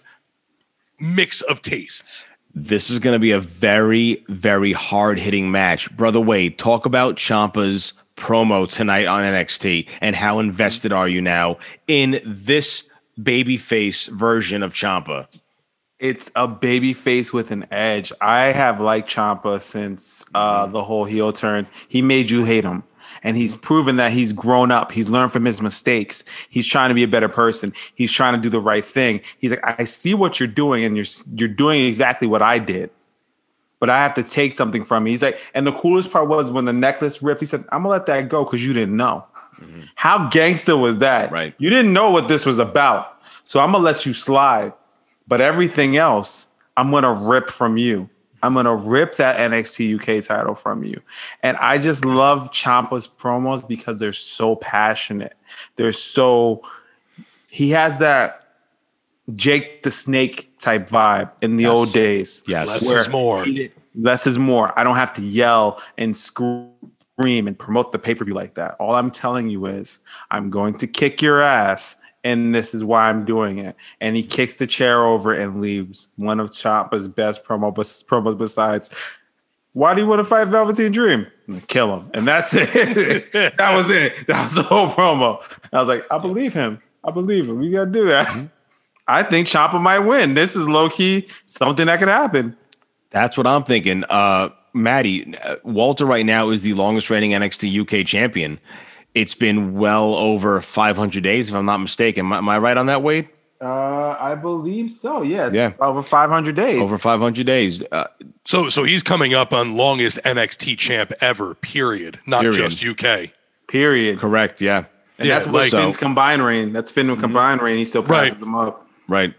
mix of tastes. This is going to be a very, very hard hitting match. Brother Wade, talk about Ciampa's promo tonight on NXT and how invested are you now in this babyface version of Ciampa? It's a baby face with an edge. I have liked Ciampa since uh, the whole heel turn. He made you hate him. And he's proven that he's grown up. He's learned from his mistakes. He's trying to be a better person. He's trying to do the right thing. He's like, I see what you're doing, and you're you're doing exactly what I did. But I have to take something from you. He's like, and the coolest part was when the necklace ripped. He said, "I'm gonna let that go because you didn't know." How gangster was that? Right. You didn't know what this was about, so I'm gonna let you slide. But everything else, I'm gonna rip from you. I'm gonna rip that NXT UK title from you. And I just love Ciampa's promos because they're so passionate. They're so he has that Jake the Snake type vibe in the Yes. old days. Yes. Less where is more. Less is more. I don't have to yell and scream and promote the pay per view like that. All I'm telling you is I'm going to kick your ass, and this is why I'm doing it. And he kicks the chair over and leaves. One of Ciampa's best promo promos besides. Why do you want to fight Velveteen Dream? Kill him, and that's it. that was it. That was the whole promo. I was like, I believe him. I believe him. We gotta do that. I think Ciampa might win. This is low key something that could happen. That's what I'm thinking. Uh, Maddie, uh, Walter right now is the longest reigning NXT UK champion. It's been well over 500 days, if I'm not mistaken. Am I, am I right on that, Wade? Uh, I believe so. Yes. Yeah. Over 500 days. Over 500 days. Uh, So so he's coming up on longest NXT champ ever. Period. Not Period. just UK. period. correct. Yeah. And Yeah, that's what like- Finn's combined reign. That's Finn with combined reign. He still passes Right. him up. Right.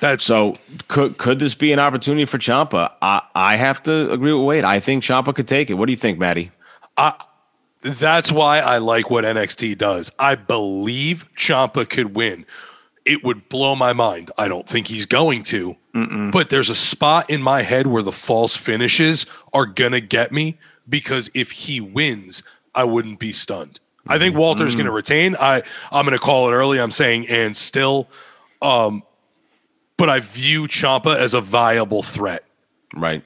That's So could could this be an opportunity for Ciampa? I, I have to agree with Wade. I think Ciampa could take it. What do you think, Maddie? That's why I like what NXT does. I believe Ciampa could win. It would blow my mind. I don't think he's going to. But there's a spot in my head where the false finishes are going to get me because if he wins, I wouldn't be stunned. I think Walter's going to retain. I I'm going to call it early. I'm saying and still um but I view Ciampa as a viable threat. Right.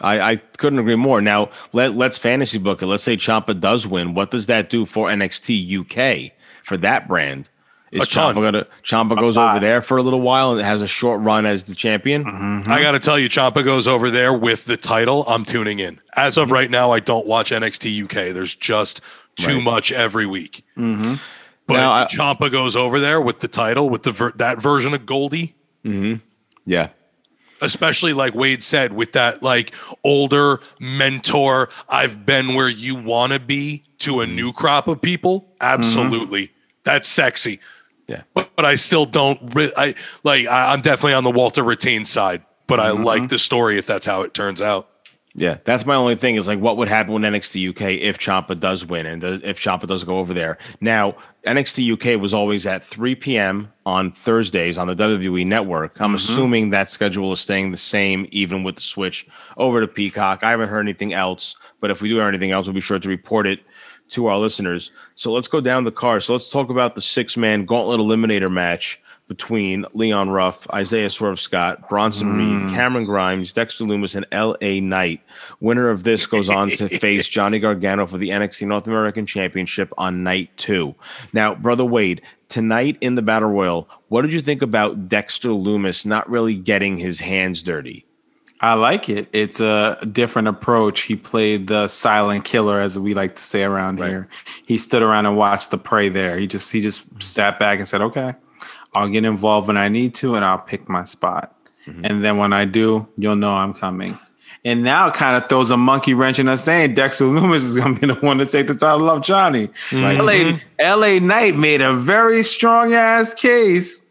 I, I couldn't agree more. Now let let's fantasy book it. Let's say Ciampa does win. What does that do for NXT UK for that brand? Is A ton. Ciampa gonna Ciampa goes over there for a little while and has a short run as the champion? Mm-hmm. I got to tell you, Ciampa goes over there with the title. I'm tuning in. As of right now, I don't watch NXT UK. There's just too Right. much every week. Mm-hmm. But Now, I- Ciampa goes over there with the title with the ver- that version of Goldie, Mm-hmm. Yeah. especially like Wade said, with that like older mentor. I've been where you want to be to a new mm-hmm. crop of people. Absolutely, mm-hmm. that's sexy. Yeah. But, but I still don't. Re- I like. I, I'm definitely on the Walter Retain side, but I like the story if that's how it turns out. Yeah, that's my only thing is like what would happen with NXT UK if Ciampa does win and the, if Ciampa does go over there. Now, NXT UK was always at 3 p.m. on Thursdays on the WWE network. I'm mm-hmm. assuming that schedule is staying the same even with the switch over to Peacock. I haven't heard anything else, but if we do hear anything else, we'll be sure to report it to our listeners. So let's go down the card. So let's talk about the six man gauntlet eliminator match between Leon Ruff, Isaiah Swerve Scott, Bronson Reed, hmm. Cameron Grimes, Dexter Lumis, and L.A. Knight. Winner of this goes on to face Johnny Gargano for the NXT North American Championship on night two. Now, Brother Wade, tonight in the Battle Royal, what did you think about Dexter Lumis not really getting his hands dirty? I like it. It's a different approach. He played the silent killer, as we like to say around Right. here. He stood around and watched the prey there. He just he just hmm. sat back and said, "Okay, I'll get involved when I need to, and I'll pick my spot. Mm-hmm. And then when I do, you'll know I'm coming." And now it kind of throws a monkey wrench in us saying Dexter Lumis is going to be the one to take the title off Johnny. Mm-hmm. LA, LA Knight made a very strong ass case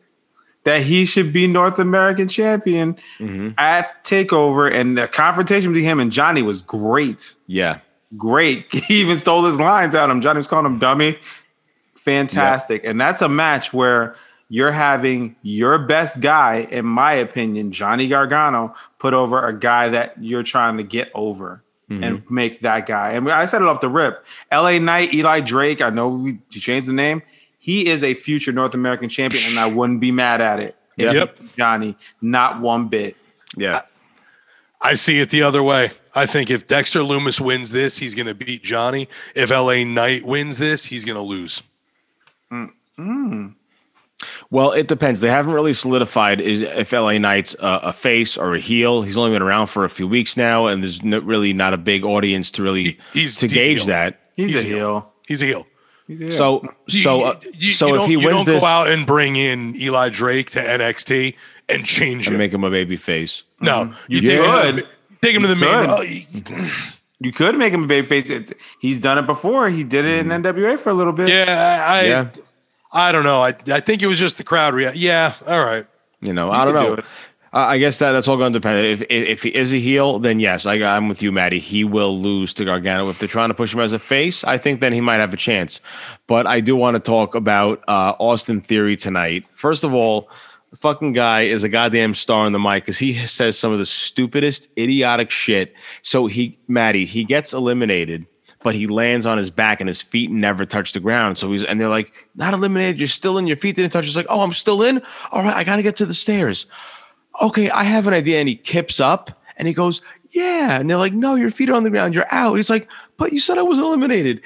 that he should be North American champion mm-hmm. at Takeover, and the confrontation between him and Johnny was great. Yeah. Great. He even stole his lines out of him. Johnny was calling him dummy. Fantastic. And that's a match where you're having your best guy, in my opinion, Johnny Gargano, put over a guy that you're trying to get over. And mm-hmm. make that guy. And I said it off the rip. LA Knight, Eli Drake. I know we you changed the name. He is a future North American champion, and I wouldn't be mad at it. if Yep. Johnny, not one bit. Yeah. I see it the other way. I think if Dexter Lumis wins this, he's going to beat Johnny. If LA Knight wins this, he's going to lose. Mm. Mm. Well, it depends. They haven't really solidified if LA Knight's a, a face or a heel. He's only been around for a few weeks now, and there's no, really not a big audience to really He- he's- to he's gauge that. He's, He's a a heel. heel. He's a heel. He's a heel. So, so, uh, you, so you if don't, he you wins don't this, go out and bring in Eli Drake to NXT and change and him. make him a baby face. no, you You take could. him, take him to the You main. could. oh, you could make him a babyface. It's- He's done it before. He did it in NWA for a little bit. yeah, I, Yeah. I don't know. I, I think it was just the crowd react. Yeah, all right. You know, I don't could do know. I I guess that that's all going to depend. If, if if he is a heel, then yes, I, I'm with you, Maddie. He will lose to Gargano. If they're trying to push him as a face, I think then he might have a chance. But I do want to talk about uh, Austin Theory tonight. First of all, the fucking guy is a goddamn star on the mic because he says some of the stupidest, idiotic shit. So he, Maddie, he gets eliminated. But he lands on his back and his feet never touch the ground. So he's and they're like, not eliminated. You're still in. Your feet didn't touch. He's like, oh, I'm still in. All right, I got to get to the stairs okay, I have an idea. And he kips up and he goes, yeah. And they're like, no, your feet are on the ground. You're out. He's like, but you said I was eliminated.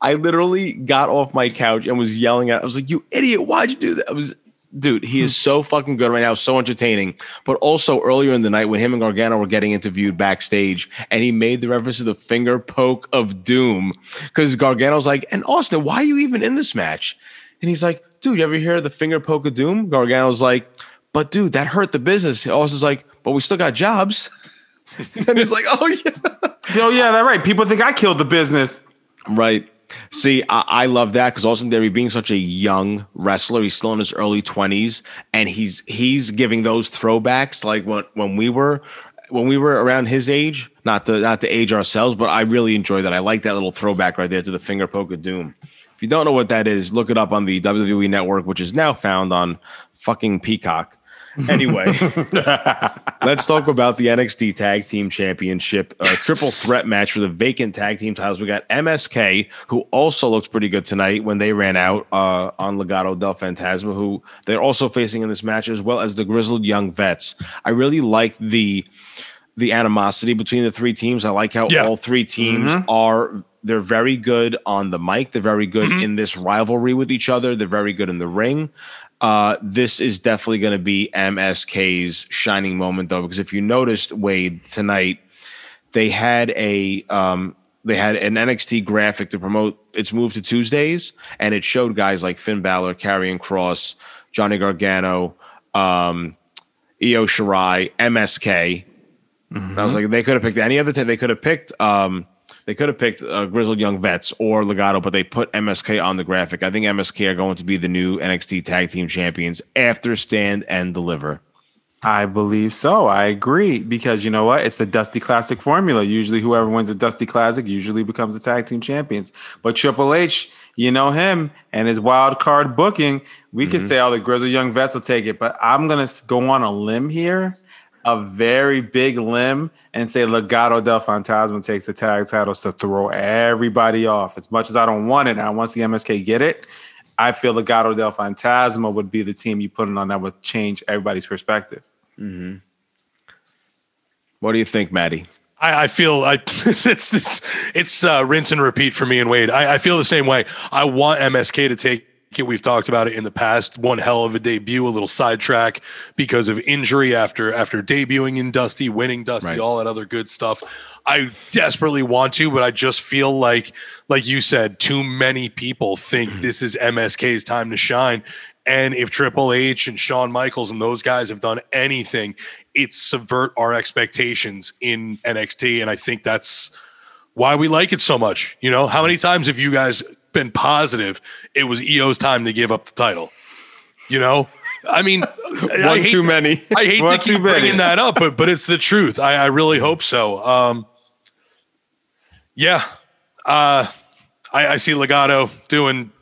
I literally got off my couch and was yelling at. I was like, you idiot! Why'd you do that? I was, dude. He is hmm. so fucking good right now. So entertaining. But also earlier in the night when him and Gargano were getting interviewed backstage, and he made the reference to the finger poke of doom because Gargano's like, and Austin, why are you even in this match? And he's like, dude, you ever hear of the finger poke of doom? Gargano's like, but dude, that hurt the business. Austin's like, but we still got jobs. and he's like, oh yeah. Oh yeah, that's right. People think I killed the business. Right. See, I, I love that because Austin Theory being such a young wrestler, he's still in his early twenties, and he's he's giving those throwbacks like when when we were when we were around his age. Not to not to age ourselves, but I really enjoy that. I like that little throwback right there to the finger poke of doom. If you don't know what that is, look it up on the WWE Network, which is now found on fucking Peacock. Anyway, let's talk about the NXT Tag Team Championship uh, triple threat match for the vacant tag team titles. We got MSK, who also looks pretty good tonight when they ran out uh, on Legado del Fantasma, who they're also facing in this match, as well as the Grizzled Young Vets. I really like the the animosity between the three teams. I like how Yeah. all three teams are they're very good on the mic. They're very good in this rivalry with each other. They're very good in the ring. Uh, this is definitely going to be MSK's shining moment, though, because if you noticed, Wade, tonight, they had a um, they had an NXT graphic to promote its move to Tuesdays, and it showed guys like Finn Balor, Karrion Kross, Johnny Gargano, um, Io Shirai, MSK. Mm-hmm. I was like, they could have picked any other time. They could have picked. Um, they could have picked uh, Grizzled Young Vets or Legado, but they put MSK on the graphic. I think MSK are going to be the new NXT Tag Team Champions after Stand and Deliver. I believe so. I agree because you know what? It's the Dusty Classic formula. Usually, whoever wins the Dusty Classic usually becomes the tag team champions. But Triple H, you know him and his wild card booking. We mm-hmm. could say, "Oh, the Grizzled Young Vets will take it," but I'm gonna go on a limb here, a very big limb, and say Legado del Fantasma takes the tag titles to throw everybody off. As much as I don't want it, and I want to see MSK get it. I feel Legado del Fantasma would be the team you put in on that would change everybody's perspective. Mm-hmm. What do you think, Maddie? I, I feel I it's it's it's uh, rinse and repeat for me and Wade. I, I feel the same way. I want MSK to take it. We've talked about it in the past. One hell of a debut, a little sidetrack because of injury after after debuting in Dusty, winning Dusty, right. all that other good stuff. I desperately want to, but I just feel like, like you said, too many people think mm-hmm. this is MSK's time to shine. And if Triple H and Shawn Michaels and those guys have done anything, it's subvert our expectations in NXT. And I think that's why we like it so much. You know, how many times have you guys been positive it was Io's time to give up the title? You know, I mean, one too to, many. I hate one to keep bringing that up, but but it's the truth. I, I really hope so. Um, yeah, uh, I, I see Legado doing.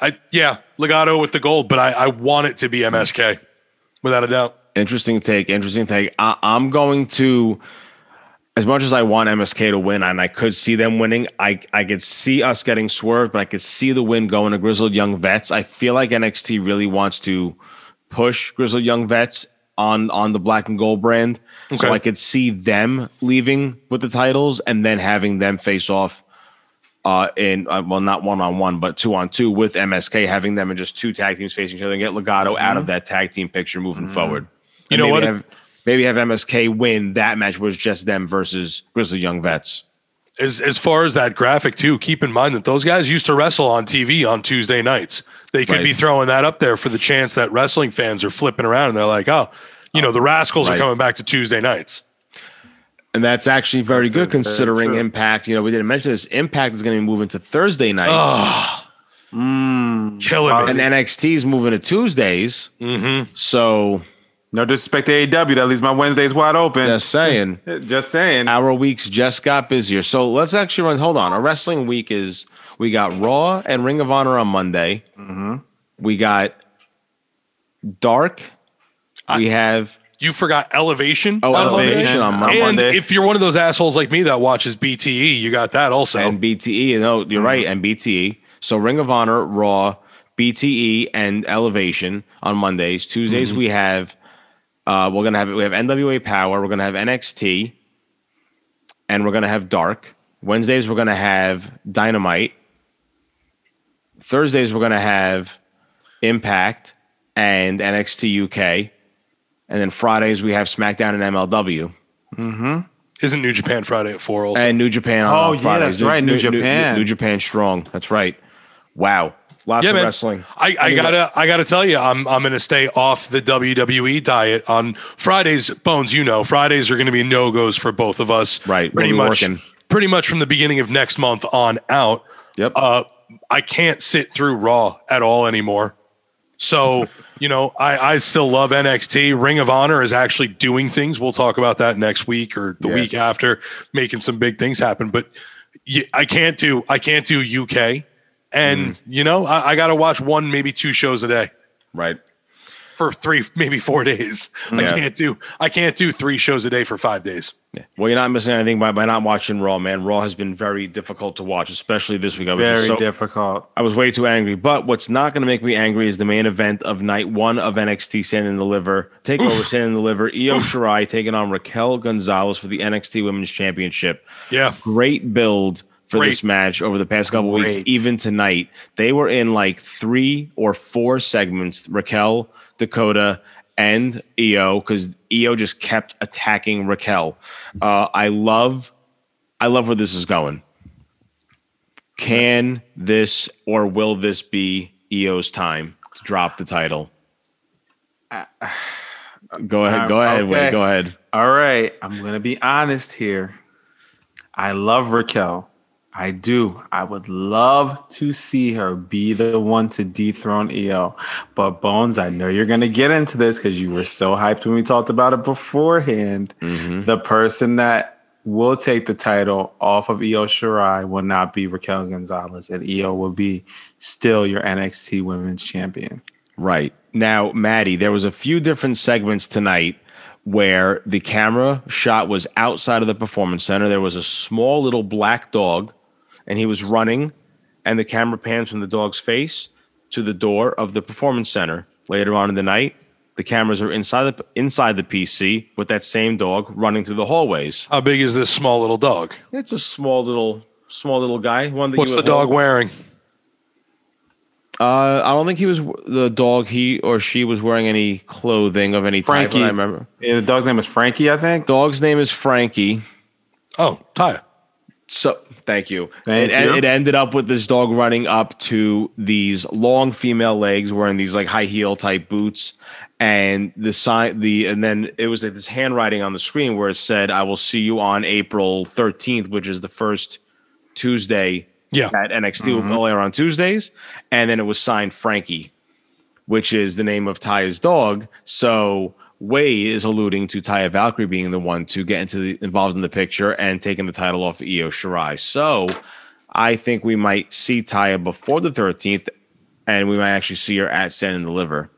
I yeah, Legado with the gold, but I, I want it to be MSK without a doubt. Interesting take. Interesting take. I, I'm going to as much as I want MSK to win and I could see them winning, I I could see us getting swerved, but I could see the win going to Grizzled Young Vets. I feel like NXT really wants to push Grizzled Young Vets on on the black and gold brand. Okay. So I could see them leaving with the titles and then having them face off uh in uh, well not one on one but two on two with MSK having them in just two tag teams facing each other and get Legado mm-hmm. out of that tag team picture moving mm-hmm. forward. You and know what? Have, maybe have MSK win that match was just them versus Grizzled Young Vets. As as far as that graphic too, keep in mind that those guys used to wrestle on TV on Tuesday nights. They could right. be throwing that up there for the chance that wrestling fans are flipping around and they're like, oh, you know, the Rascalz right. are coming back to Tuesday nights. And that's actually very that's good considering very Impact. You know, we didn't mention this. Impact is going to be moving to Thursday nights. Oh, mm, killing me. And NXT is moving to Tuesdays. Mm-hmm. So no disrespect to AEW, that leaves my Wednesdays wide open. Just saying. just saying. Our weeks just got busier. So let's actually run. Hold on. Our wrestling week is we got Raw and Ring of Honor on Monday. Mm-hmm. We got Dark we have you forgot Elevation. Oh, on Elevation on Monday. And if you're one of those assholes like me that watches BTE, you got that also. And BTE, you know, you're mm-hmm. right, and BTE. So Ring of Honor, Raw, BTE, and Elevation on Mondays. Tuesdays mm-hmm. we have uh, we're gonna have we have NWA Power, we're gonna have NXT, and we're gonna have Dark. Wednesdays we're gonna have Dynamite. Thursdays we're gonna have Impact and NXT UK and then Fridays we have SmackDown and MLW. Mm-hmm. Isn't New Japan Friday at four also? And New Japan. On Fridays. Oh yeah, that's right. New, New Japan. New, New, Japan strong. That's right. Wow. Lots yeah, of man. wrestling. I, I gotta I gotta tell you, I'm I'm gonna stay off the WWE diet on Fridays. Bones, you know, Fridays are gonna be no goes for both of us. Right. Pretty we'll much. Working. Pretty much from the beginning of next month on out. Yep. Uh, I can't sit through Raw at all anymore. So you know, I, I still love NXT. Ring of Honor is actually doing things. We'll talk about that next week or the yeah. week after, making some big things happen. But I can't do I can't do UK, and mm. you know, I, I got to watch one maybe two shows a day. Right for three, maybe four days. Yeah. I can't do I can't do three shows a day for five days. Yeah. Well, you're not missing anything by, by not watching Raw, man. Raw has been very difficult to watch, especially this week. I was very so, difficult. I was way too angry. But what's not going to make me angry is the main event of night one of NXT Stand and Deliver. Take over Stand and Deliver. Io Shirai taking on Raquel Gonzalez for the NXT Women's Championship. Yeah. Great build for Great. this match over the past couple Great. weeks, even tonight. They were in like three or four segments. Raquel Dakota, and Io, because Io just kept attacking Raquel. Uh, I love, I love where this is going. Can this or will this be Io's time to drop the title? Go ahead. Go ahead. Okay. Wait. Go ahead. All right, I'm gonna be honest here. I love Raquel. I do. I would love to see her be the one to dethrone Io. But Bones, I know you're gonna get into this because you were so hyped when we talked about it beforehand. Mm-hmm. The person that will take the title off of Io Shirai will not be Raquel Gonzalez, and Io will be still your NXT Women's Champion. Right. Now, Maddie, there was a few different segments tonight where the camera shot was outside of the performance center. There was a small little black dog, and he was running, and the camera pans from the dog's face to the door of the performance center. Later on in the night, the cameras are inside the inside the PC with that same dog running through the hallways. How big is this small little dog? It's a small little small little guy. One that What's you the would hold- dog wearing? Uh, I don't think he was the dog. He or she was wearing any clothing of any type. Frankie. I remember. Yeah, the dog's name is Frankie, I think. Dog's name is Frankie. Oh, Taya. So thank you. Thank it, you. it ended up with this dog running up to these long female legs, wearing these like high heel type boots, and the sign the and then it was like this handwriting on the screen where it said, "I will see you on April thirteenth, which is the first Tuesday Yeah. at NXT will mm-hmm. only on Tuesdays," and then it was signed Frankie, which is the name of Taya's dog. So. Way is alluding to Taya Valkyrie being the one to get into the involved in the picture and taking the title off of Io Shirai. So I think we might see Taya before the 13th, and we might actually see her at Stand and Deliver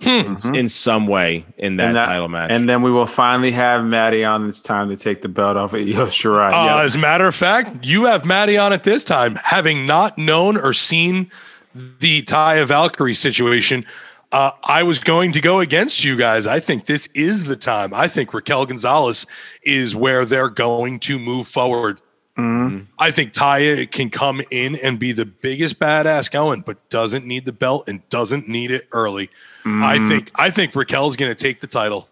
in, in some way in that, And that- title match. And then we will finally have Maddie on. It's time to take the belt off of Io Shirai. Uh, Yep. As a matter of fact, you have Maddie on it this time, having not known or seen the Taya Valkyrie situation. Uh, I was going to go against you guys. I think this is the time. I think Raquel Gonzalez is where they're going to move forward. Mm-hmm. I think Taya can come in and be the biggest badass going, but doesn't need the belt and doesn't need it early. I mm. think I think Raquel's going to take the title.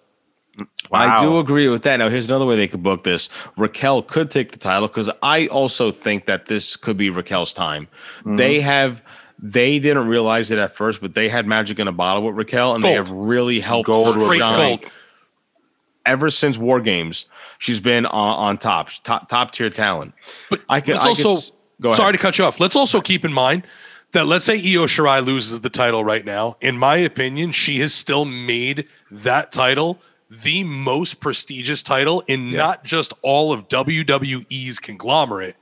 I do agree with that. Now, here's another way they could book this. Raquel could take the title because I also think that this could be Raquel's time. They mm-hmm. have. They didn't realize it at first, but they had magic in a bottle with Raquel, and they have really helped Gold with gold. ever since War Games. She's been on, on top, top top tier talent. But I let's I also could go ahead. sorry to cut you off. Let's also keep in mind that let's say Io Shirai loses the title right now. In my opinion, she has still made that title the most prestigious title in not just all of WWE's conglomerate,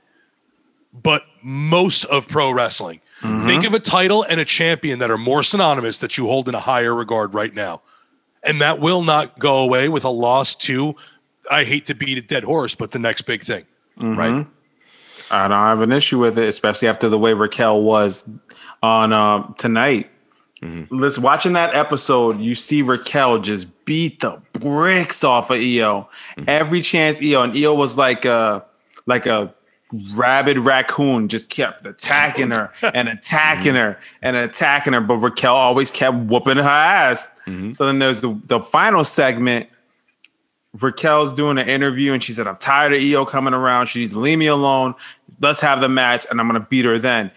but most of pro wrestling. Mm-hmm. Think of a title and a champion that are more synonymous that you hold in a higher regard right now. And that will not go away with a loss to, I hate to beat a dead horse, but the next big thing. right? I don't have an issue with it, especially after the way Raquel was on um, tonight. Listen, watching that episode, you see Raquel just beat the bricks off of Io. Every chance Io, and Io was like a like a rabid raccoon, just kept attacking her and mm-hmm. attacking her and attacking her. But Raquel always kept whooping her ass. Mm-hmm. So then there's the, the final segment Raquel's doing an interview and she said, I'm tired of Io coming around. She needs to leave me alone. Let's have the match and I'm going to beat her then.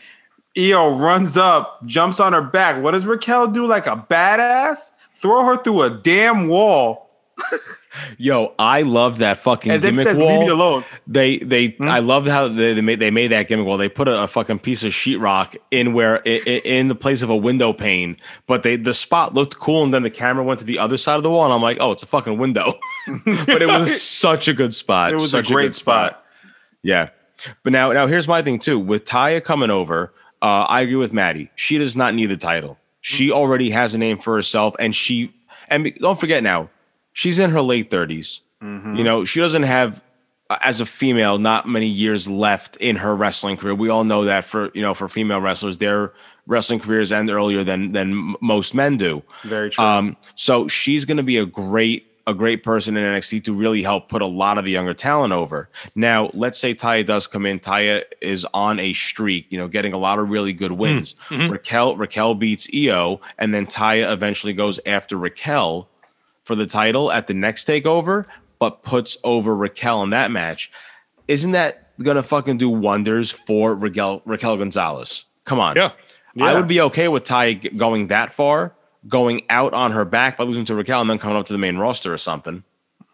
Io runs up, jumps on her back. What does Raquel do like a badass? Throw her through a damn wall Yo, I love that fucking and gimmick says, wall. Leave me alone. They they I love how they, they made they made that gimmick wall. They put a, a fucking piece of sheetrock in where i- i- in the place of a window pane, but they the spot looked cool, and then the camera went to the other side of the wall, and I'm like, oh, it's a fucking window. but it was such a good spot. It was such a great good spot. Yeah, but now now here's my thing too. With Taya coming over, uh, I agree with Maddie. She does not need the title. She already has a name for herself, and she and don't forget now, she's in her late 30s. You know, she doesn't have uh, as a female not many years left in her wrestling career. We all know that for you know for female wrestlers, their wrestling careers end earlier than than most men do. Very true. Um, so she's going to be a great a great person in NXT to really help put a lot of the younger talent over. Now, let's say Taya does come in. Taya is on a streak, you know, getting a lot of really good wins. Raquel Raquel beats Io, and then Taya eventually goes after Raquel for the title at the next takeover, but puts over Raquel in that match. Isn't that gonna fucking do wonders for Raquel Raquel Gonzalez. Come on. Yeah. I would be okay with Ty going that far, going out on her back by losing to Raquel and then coming up to the main roster or something.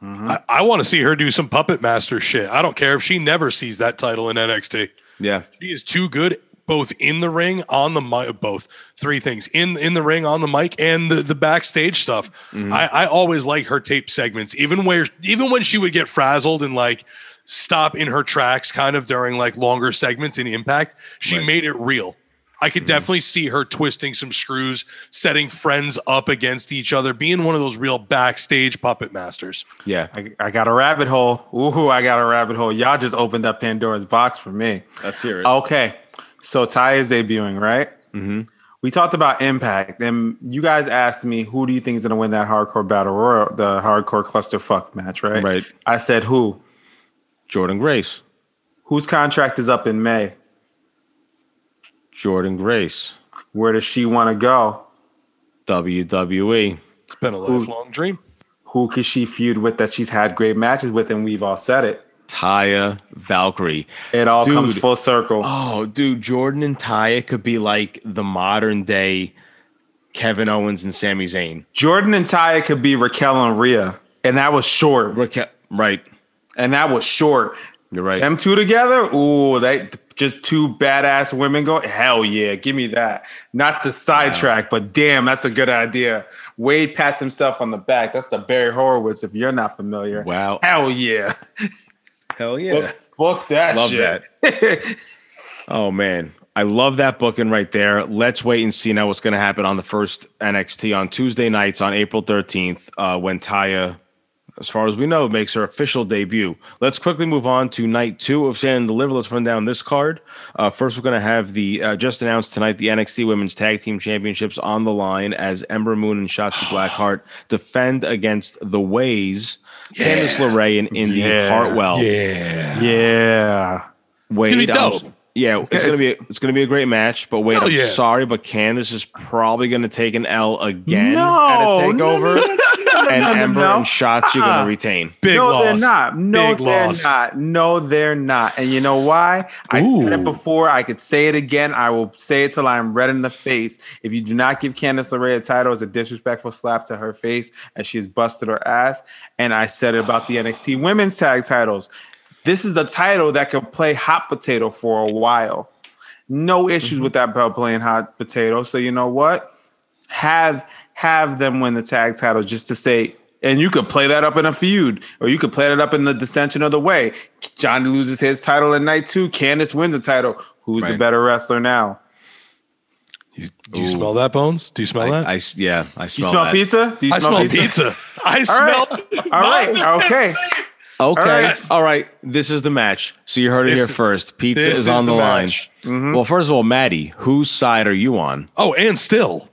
Mm-hmm. I, I want to see her do some puppet master shit. I don't care if she never sees that title in NXT. Yeah. She is too good, both in the ring, on the mic, both three things in in the ring, on the mic, and the, the backstage stuff. Mm-hmm. I, I always like her tape segments, even where even when she would get frazzled and like stop in her tracks, kind of during like longer segments in Impact. She Right. made it real. I could mm-hmm. definitely see her twisting some screws, setting friends up against each other, being one of those real backstage puppet masters. Yeah. I, I got a rabbit hole. Ooh, I got a rabbit hole. Y'all just opened up Pandora's box for me. Let's hear it. Okay, so Ty is debuting, right? Mm-hmm. We talked about Impact, and you guys asked me who do you think is going to win that hardcore battle royal, the hardcore clusterfuck match, right? Right. I said who? Jordynne Grace. Whose contract is up in May? Jordynne Grace. Where does she want to go? WWE. It's been a lifelong dream. Who could she feud with that she's had great matches with? And we've all said it. Taya Valkyrie. It all Dude. comes full circle. Oh, dude, Jordynne and Taya could be like the modern day Kevin Owens and Sami Zayn. Jordynne and Taya could be Raquel and Rhea, and that was short. Raquel, right. And that was short. You're right. Them two together, ooh, they just two badass women go. Hell yeah, give me that. Not to sidetrack, but damn, that's a good idea. Wade pats himself on the back. That's the Barry Horowitz. If you're not familiar, Wow. hell yeah, Hell book, book that Love shit. Oh man, I love that booking right there. Let's wait and see now what's going to happen on the first NXT on Tuesday nights on April 13th uh, when Taya, as far as we know, makes her official debut. Let's quickly move on to night two of Stand and Deliver. Let's run down this card. Uh, first, we're going to have the uh, just announced tonight the NXT Women's Tag Team Championships on the line as Ember Moon and Shotzi Blackheart defend against the Ways, Candice LeRae and Indi Yeah. Hartwell. Yeah. yeah, Wade, gonna be I'm- yeah, it's, gonna be it's gonna be a great match. But wait, Hell I'm yeah. sorry, but Candice is probably gonna take an L again No, at a no, takeover, no, no, no, and no, no, Ember no. and Shotzi are Uh-uh. gonna retain. Big no, loss. they're not. No, Big they're loss. not. No, they're not. And you know why? I said it before. I could say it again. I will say it till I'm red in the face. If you do not give Candice LeRae a title, it's a disrespectful slap to her face as she's busted her ass. And I said it about the NXT Women's Tag Titles. This is a title that could play hot potato for a while. No issues mm-hmm. with that belt playing hot potato. So you know what? have have them win the tag title just to say and you could play that up in a feud or you could play that up in the dissension of the way johnny loses his title in night two candice wins the title who's the better wrestler now You, do you smell that, Bones? Do you smell I, that? I s- yeah, I smell. you smell, smell that. pizza do you I smell pizza. I all smell. right all right okay Okay, all right. right. This is the match. So you heard it This here is- first. Pizza is is on the, the line. match. Well, first of all, Maddie, whose side are you on? Oh, and still.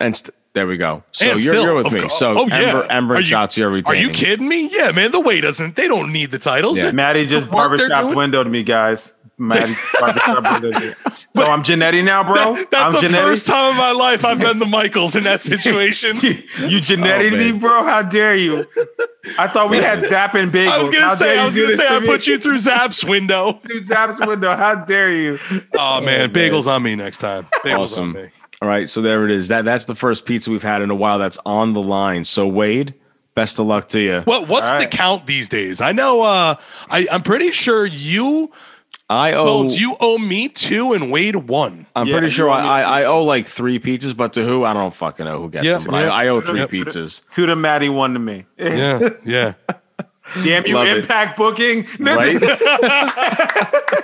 And st- there we go. So and you're, still, you're with me. course. So oh, yeah. Ember, Ember Are and you- Shotzi are Are you kidding me? Yeah, man. The way doesn't. They don't need the titles. Yeah. maddie just The barbershop windowed me guys maddie barbershop windowed me no oh, i'm Jannetty now bro That- i'm that's the Jannetty. first time in my life I've been the Michaels in that situation. you, you Jannetty Oh, me, bro? How dare you? I thought we had Zap and Bagels. I was gonna say, I was gonna say, to I me? put you through Zap's window. through Zap's window. How dare you? Oh, oh man, bagels on me next time. Bagels Awesome. on me. All right, so there it is. That that's the first pizza we've had in a while that's on the line. So Wade, best of luck to you. What what's All the count these days? I know. Uh, I I'm pretty sure you, I owe. Bones, you owe me two and Wade one. I'm Yeah, pretty sure I, I, I owe like three pizzas, but to who I don't fucking know who gets Yeah, them. But yeah. I, I owe three Yep. pizzas. Two to Maddie, one to me. Yeah, yeah. Damn you, Love it. Impact booking. Right?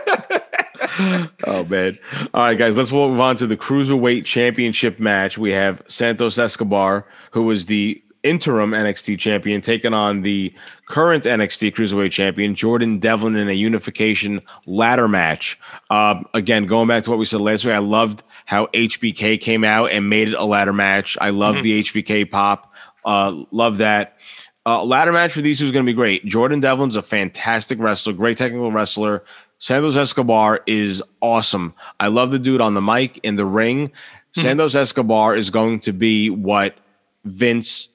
oh man! All right, guys, let's move on to the cruiserweight championship match. We have Santos Escobar, who is the interim NXT champion, taking on the current NXT cruiserweight champion Jordan Devlin in a unification ladder match. Um, again, going back to what we said last week, I loved how HBK came out and made it a ladder match. I love the HBK pop. Uh, love that. Uh, ladder match for these two is going to be great. Jordan Devlin's a fantastic wrestler, great technical wrestler. Santos Escobar is awesome. I love the dude on the mic in the ring. Hmm. Santos Escobar is going to be what Vince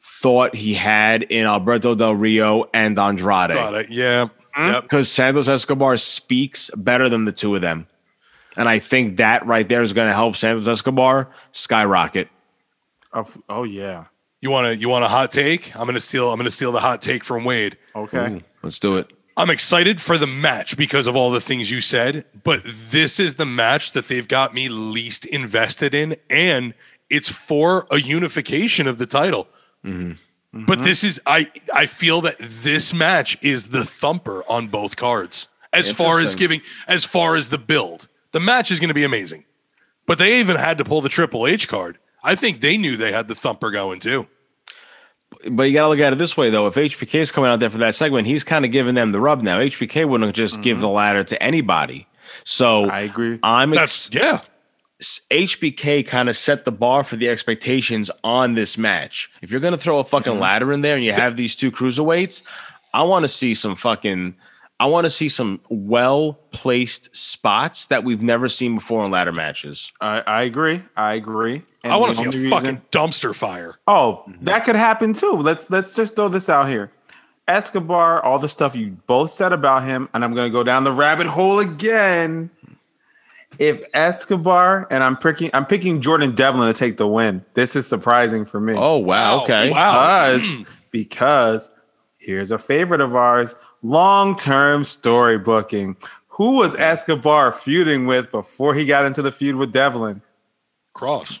thought he had in Alberto Del Rio and Andrade. Got it. Yeah. Hmm? Yep. because Santos Escobar speaks better than the two of them. And I think that right there is going to help Santos Escobar skyrocket. Of- oh yeah. You want to you want a hot take? I'm gonna steal I'm gonna steal the hot take from Wade. Okay. Ooh, let's do it. I'm excited for the match because of all the things you said, but this is the match that they've got me least invested in, and it's for a unification of the title. Mm-hmm. But mm-hmm. this is I I feel that this match is the thumper on both cards as far as giving as far as the build. The match is going to be amazing, but they even had to pull the Triple H card. I think they knew they had the thumper going too. But you got to look at it this way, though. If HBK is coming out there for that segment, he's kind of giving them the rub now. HBK wouldn't just give the ladder to anybody. So I agree. I'm That's yeah. HBK kind of set the bar for the expectations on this match. If you're going to throw a fucking Mm-hmm. ladder in there and you have these two cruiserweights, I want to see some fucking, I want to see some well placed spots that we've never seen before in ladder matches. I, I agree. I agree. And I want to see a only fucking dumpster fire. Oh, that could happen too. Let's let's just throw this out here. Escobar, all the stuff you both said about him, and I'm gonna go down the rabbit hole again. If Escobar and I'm picking I'm picking Jordan Devlin to take the win. This is surprising for me. Oh, wow. Wow. Okay. Wow. Because because here's a favorite of ours, long-term story booking. Who was Escobar feuding with before he got into the feud with Devlin? Kross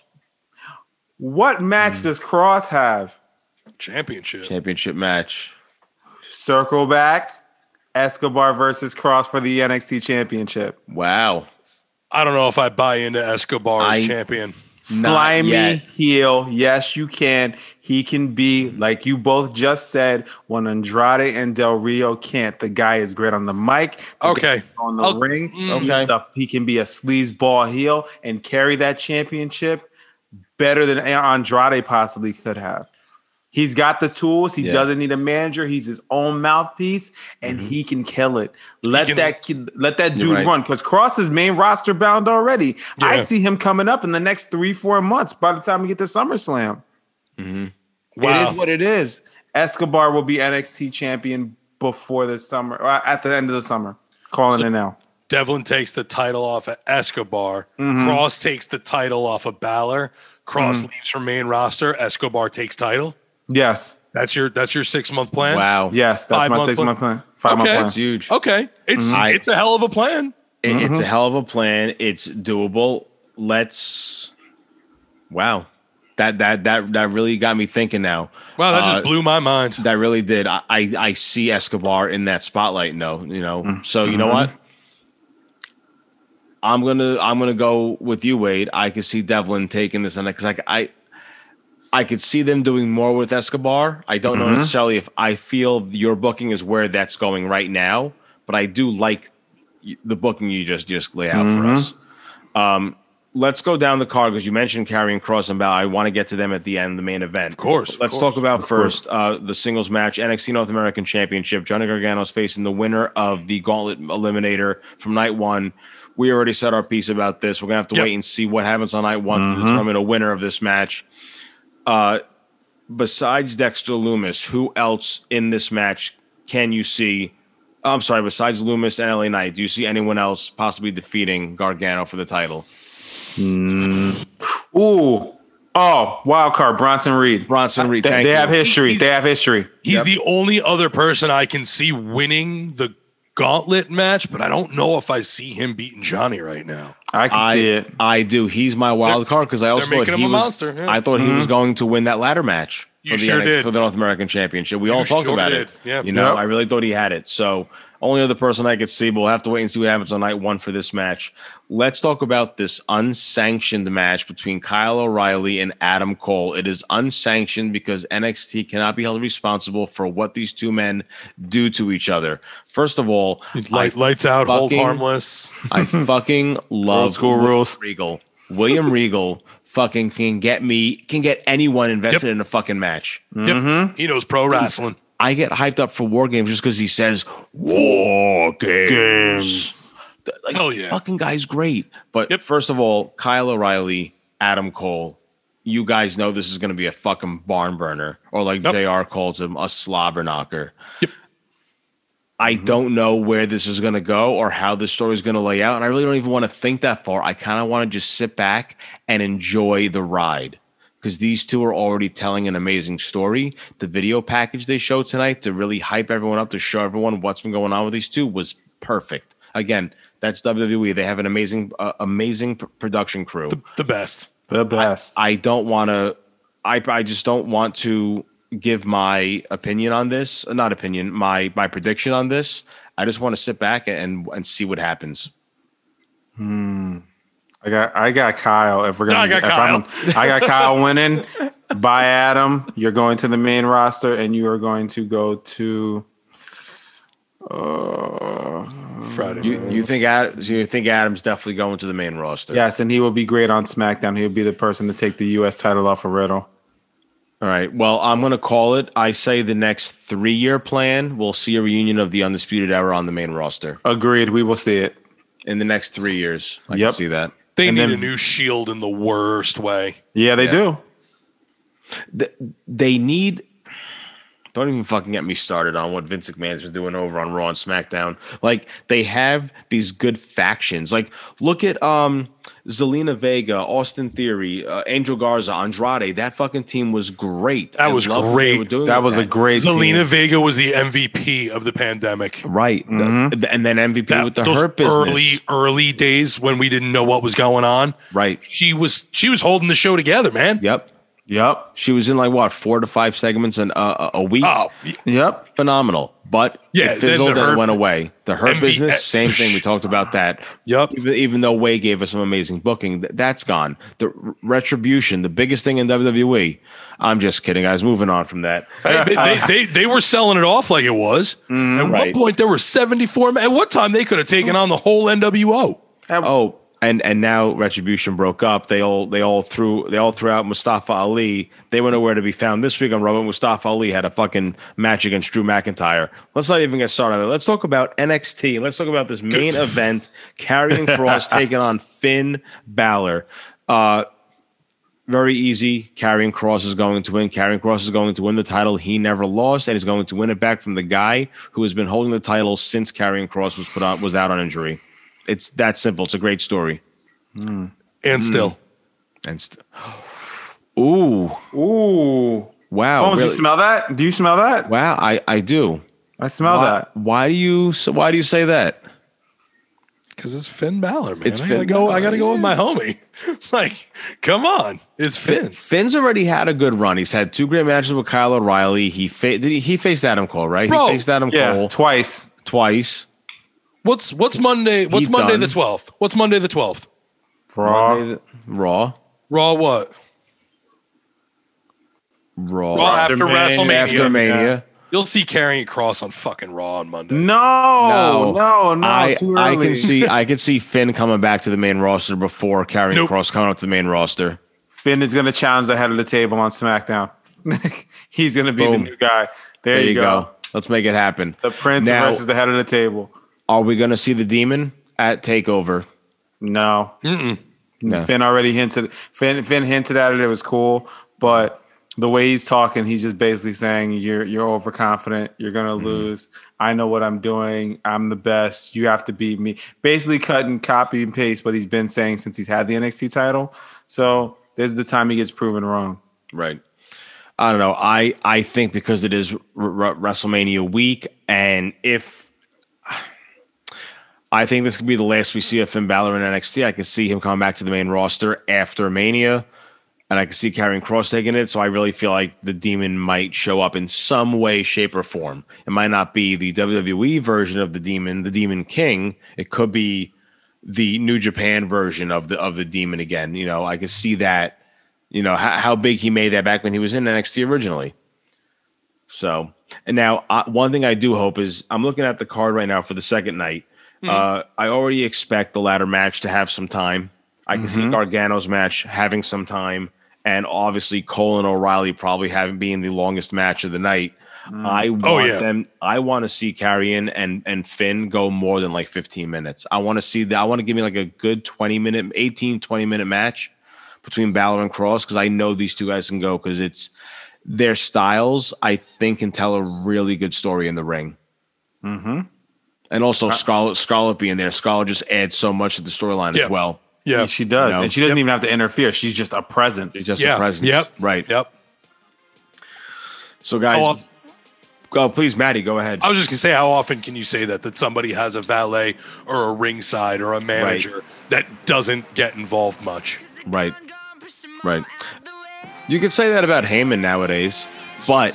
What match hmm. does Kross have? championship. Championship match. Circle back. Escobar versus Kross for the NXT Championship. Wow. I don't know if I buy into Escobar as I- champion. Slimy heel. Yes, you can. He can be, like you both just said, when Andrade and Del Rio can't. The guy is great on the mic. the Okay. on the I'll- ring. mm. Okay. a- he can be a sleazeball heel and carry that championship better than Andrade possibly could have. He's got the tools. He Yeah. doesn't need a manager. He's his own mouthpiece, and he can kill it. Let can- that kid, let that dude right. run because Kross is main roster bound already. I see him coming up in the next three, four months. By the time we get to SummerSlam, it Wow. is what it is. Escobar will be NXT champion before the summer, or at the end of the summer. Calling it now. Devlin takes the title off of Escobar. Mm-hmm. Kross takes the title off of Balor. Kross leaves from main roster. Escobar takes title. Yes, That's your that's your six month plan. Wow. yes, that's Five my month six plan. month plan. Five month plan. That's huge. Okay, it's I- it's a hell of a plan. It- It's Mm-hmm. a hell of a plan. It's doable. Let's. Wow, that that that that really got me thinking. Now, Wow, that Uh, just blew my mind. that really did. I, I I see Escobar in that spotlight. No, you know. Mm-hmm. So you know what? I'm gonna I'm gonna go with you, Wade. I could see Devlin taking this on because I I I could see them doing more with Escobar. I don't Mm-hmm. know necessarily if I feel your booking is where that's going right now, but I do like the booking you just just lay out Mm-hmm. for us. Um, let's go down the card because you mentioned Karrion Kross and Balor. I want to get to them at the end, the main event. Of course, of Let's course. talk about first uh, the singles match, NXT North American Championship. Johnny Gargano's facing the winner of the Gauntlet Eliminator from night one. We already said our piece about this. We're gonna have to Yep. wait and see what happens on night one to determine a winner of this match. Uh, besides Dexter Lumis, who else in this match can you see? I'm sorry, besides Lumis and LA Knight, do you see anyone else possibly defeating Gargano for the title? Mm. Ooh. Oh, wild card, Bronson Reed. Bronson Reed, They, thank they you. have history. He's- They have history. He's Yep. the only other person I can see winning the gauntlet match, but I don't know if I see him beating Johnny right now. I can I, see it. I do. He's my wild card because I also thought he was. monster, yeah. I thought he was mm-hmm. going to win that ladder match You for the sure NXT did. for the North American Championship. We all talked sure about did. it. Yeah. You know, Yep. I really thought he had it. So only other person I could see, but we'll have to wait and see what happens on night one for this match. Let's talk about this unsanctioned match between Kyle O'Reilly and Adam Cole. It is unsanctioned because NXT cannot be held responsible for what these two men do to each other. First of all, Light, I lights out, hold harmless. I fucking love school William rules. Regal. William Regal fucking can get me can get anyone invested Yep. in a fucking match. Yep. Mm-hmm. He knows pro wrestling. I get hyped up for war games just because he says war games. Games. Like, Hell yeah. fucking guy's great. But Yep. first of all, Kyle O'Reilly, Adam Cole, you guys know this is going to be a fucking barn burner, or like Yep. Jr. calls him, a slobber knocker. Yep. I mm-hmm. don't know where this is going to go or how this story is going to lay out. And I really don't even want to think that far. I kind of want to just sit back and enjoy the ride because these two are already telling an amazing story. The video package they showed tonight to really hype everyone up, to show everyone what's been going on with these two was perfect. Again, that's WWE. They have an amazing, uh, amazing p- production crew. The, the best. The best. I don't want to. I I just don't want to give my opinion on this. uh, Not opinion. My my prediction on this. I just want to sit back and and see what happens. I got I got Kyle. If we're gonna, I got if I'm- I got Kyle winning. By Adam, you're going to the main roster, and you are going to go to. Uh, Friday. You you think Ad, you think Adam's definitely going to the main roster? yes, and he will be great on SmackDown. He'll be the person to take the U.S. title off of Riddle. All right. Well, I'm going to call it. I say the next three year plan. We'll see a reunion of the Undisputed Era on the main roster Agreed. We will see it. in the next three years. I Yep. can see that. They and need then- a new shield in the worst way. Yeah, they Yeah. do. Th- They need. Don't even fucking get me started on what Vince McMahon's been doing over on Raw and SmackDown. Like they have these good factions. Like look at um Zelina Vega, Austin Theory, uh, Angel Garza, Andrade. That fucking team was great. That I was loved they great. were doing That with was a great Zelina team. Vega was the MVP of the pandemic. right. The- and then MVP That- with the those hurt business. early early days when we didn't know what was going on. right. She was she was holding the show together, man. Yep. Yep. She was in like what four to five segments in uh, a week. Oh, Yep. Phenomenal, but Yeah, it fizzled the and Hurt- went away. The hurt MV business, same thing. We talked about that. Yep. Even, even though Way gave us some amazing booking, th- that's gone. The r- retribution, the biggest thing in WWE. I'm just kidding, guys. Moving on from that. Hey, they, they, they, they were selling it off like it was. At Right. one point, there were 74. At what time they could have taken on the whole NWO? Oh, and and now Retribution broke up. They all they all threw they all threw out Mustafa Ali. They were nowhere to be found this week on Raw. Mustafa Ali had a fucking match against Drew McIntyre. Let's not even get started. on. Let's talk about NXT. Let's talk about this main event: Karrion Kross taking on Finn Balor. Uh, very easy. Karrion Kross is going to win. Karrion Kross is going to win the title. He never lost, and he's going to win it back from the guy who has been holding the title since Karrion Kross was put on was out on injury. It's that simple. It's a great story. And Hmm. still, And still. ooh, Ooh. wow, Bones, really? you smell that? Do you smell that? wow, I I do. I smell Why, that. why do you so why do you say that? because it's Finn Balor, man. It's I gotta Finn go. Balor, I gotta go with my homie. like, come on, it's Finn. Finn's already had a good run. He's had two great matches with Kyle O'Reilly. He fa- did he, he faced Adam Cole, right? Bro, he faced Adam Yeah, Cole twice. twice. What's what's Monday? What's He's Monday done. the twelfth? What's Monday the twelfth? Raw. Monday the- Raw, Raw what? Raw, Raw after, After WrestleMania. after Mania. You'll see Karrion Kross on fucking Raw on Monday. No, no, no. I, too I can see I can see Finn coming back to the main roster before carrying Nope. Cross coming up to the main roster. Finn is going to challenge the head of the table on SmackDown. He's going to be Boom. the new guy. There, There you you go. go. Let's make it happen. The Prince Now- versus the head of the table. Are we going to see the demon at Takeover? No. No. Finn already hinted. Finn, Finn hinted at it. It was cool, but the way he's talking, he's just basically saying you're you're overconfident. You're gonna mm-hmm. lose. I know what I'm doing. I'm the best. You have to beat me. Basically, cutting copy and paste what he's been saying since he's had the NXT title. So this is the time he gets proven wrong. Right. I don't know. I I think because it is R- R- WrestleMania week, and if I think this could be the last we see of Finn Balor in NXT, I can see him coming back to the main roster after Mania, and I can see Karrion Kross taking it. So I really feel like the Demon might show up in some way, shape, or form. It might not be the WWE version of the Demon, the Demon King. It could be the New Japan version of the of the Demon again. You know, I could see that you know how, how big he made that back when he was in NXT originally. So, and now uh, one thing I do hope is I'm looking at the card right now for the second night. Mm-hmm. Uh, I already expect the latter match to have some time. I can see mm-hmm. Gargano's match having some time, and obviously Cole and O'Reilly probably having being the longest match of the night. Mm. I oh, want Oh, yeah. them. I want to see Karrion and and Finn go more than like 15 minutes. I want to see that. I want to give me like a good 20 minute, 18, 20 minute match between Balor and Kross because I know these two guys can go because it's their styles. I think can tell a really good story in the ring. Mm-hmm. And also uh, Scarlett Scarlett being there. Scarlett just adds so much to the storyline Yeah. as well. Yeah. She does, You know? and she doesn't Yep. even have to interfere. She's just a presence. It's just yeah. a presence. Yep. Right. Yep. So guys, How of- go oh, please, Maddie, go ahead. I was just gonna say, how often can you say that that somebody has a valet or a ringside or a manager that doesn't get involved much? Right. Right. You could say that about Heyman nowadays, but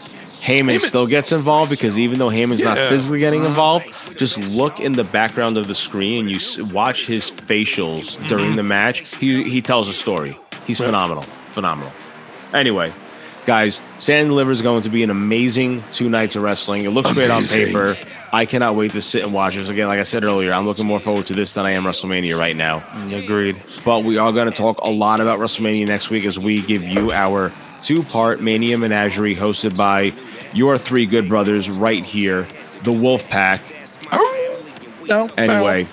Heyman Heyman- still gets involved because even though Heyman's not physically getting involved, just look in the background of the screen and you s- watch his facials Mm-hmm. during the match. He he tells a story. He's phenomenal, phenomenal. Anyway, guys, Stand and Deliver is going to be an amazing two nights of wrestling. It looks great on paper. I cannot wait to sit and watch this. Again, like I said earlier, I'm looking more forward to this than I am WrestleMania right now. Agreed. But we are going to talk a lot about WrestleMania next week as we give you our two part Mania Menagerie hosted by your three good brothers right here, the Wolf Pack. Anyway,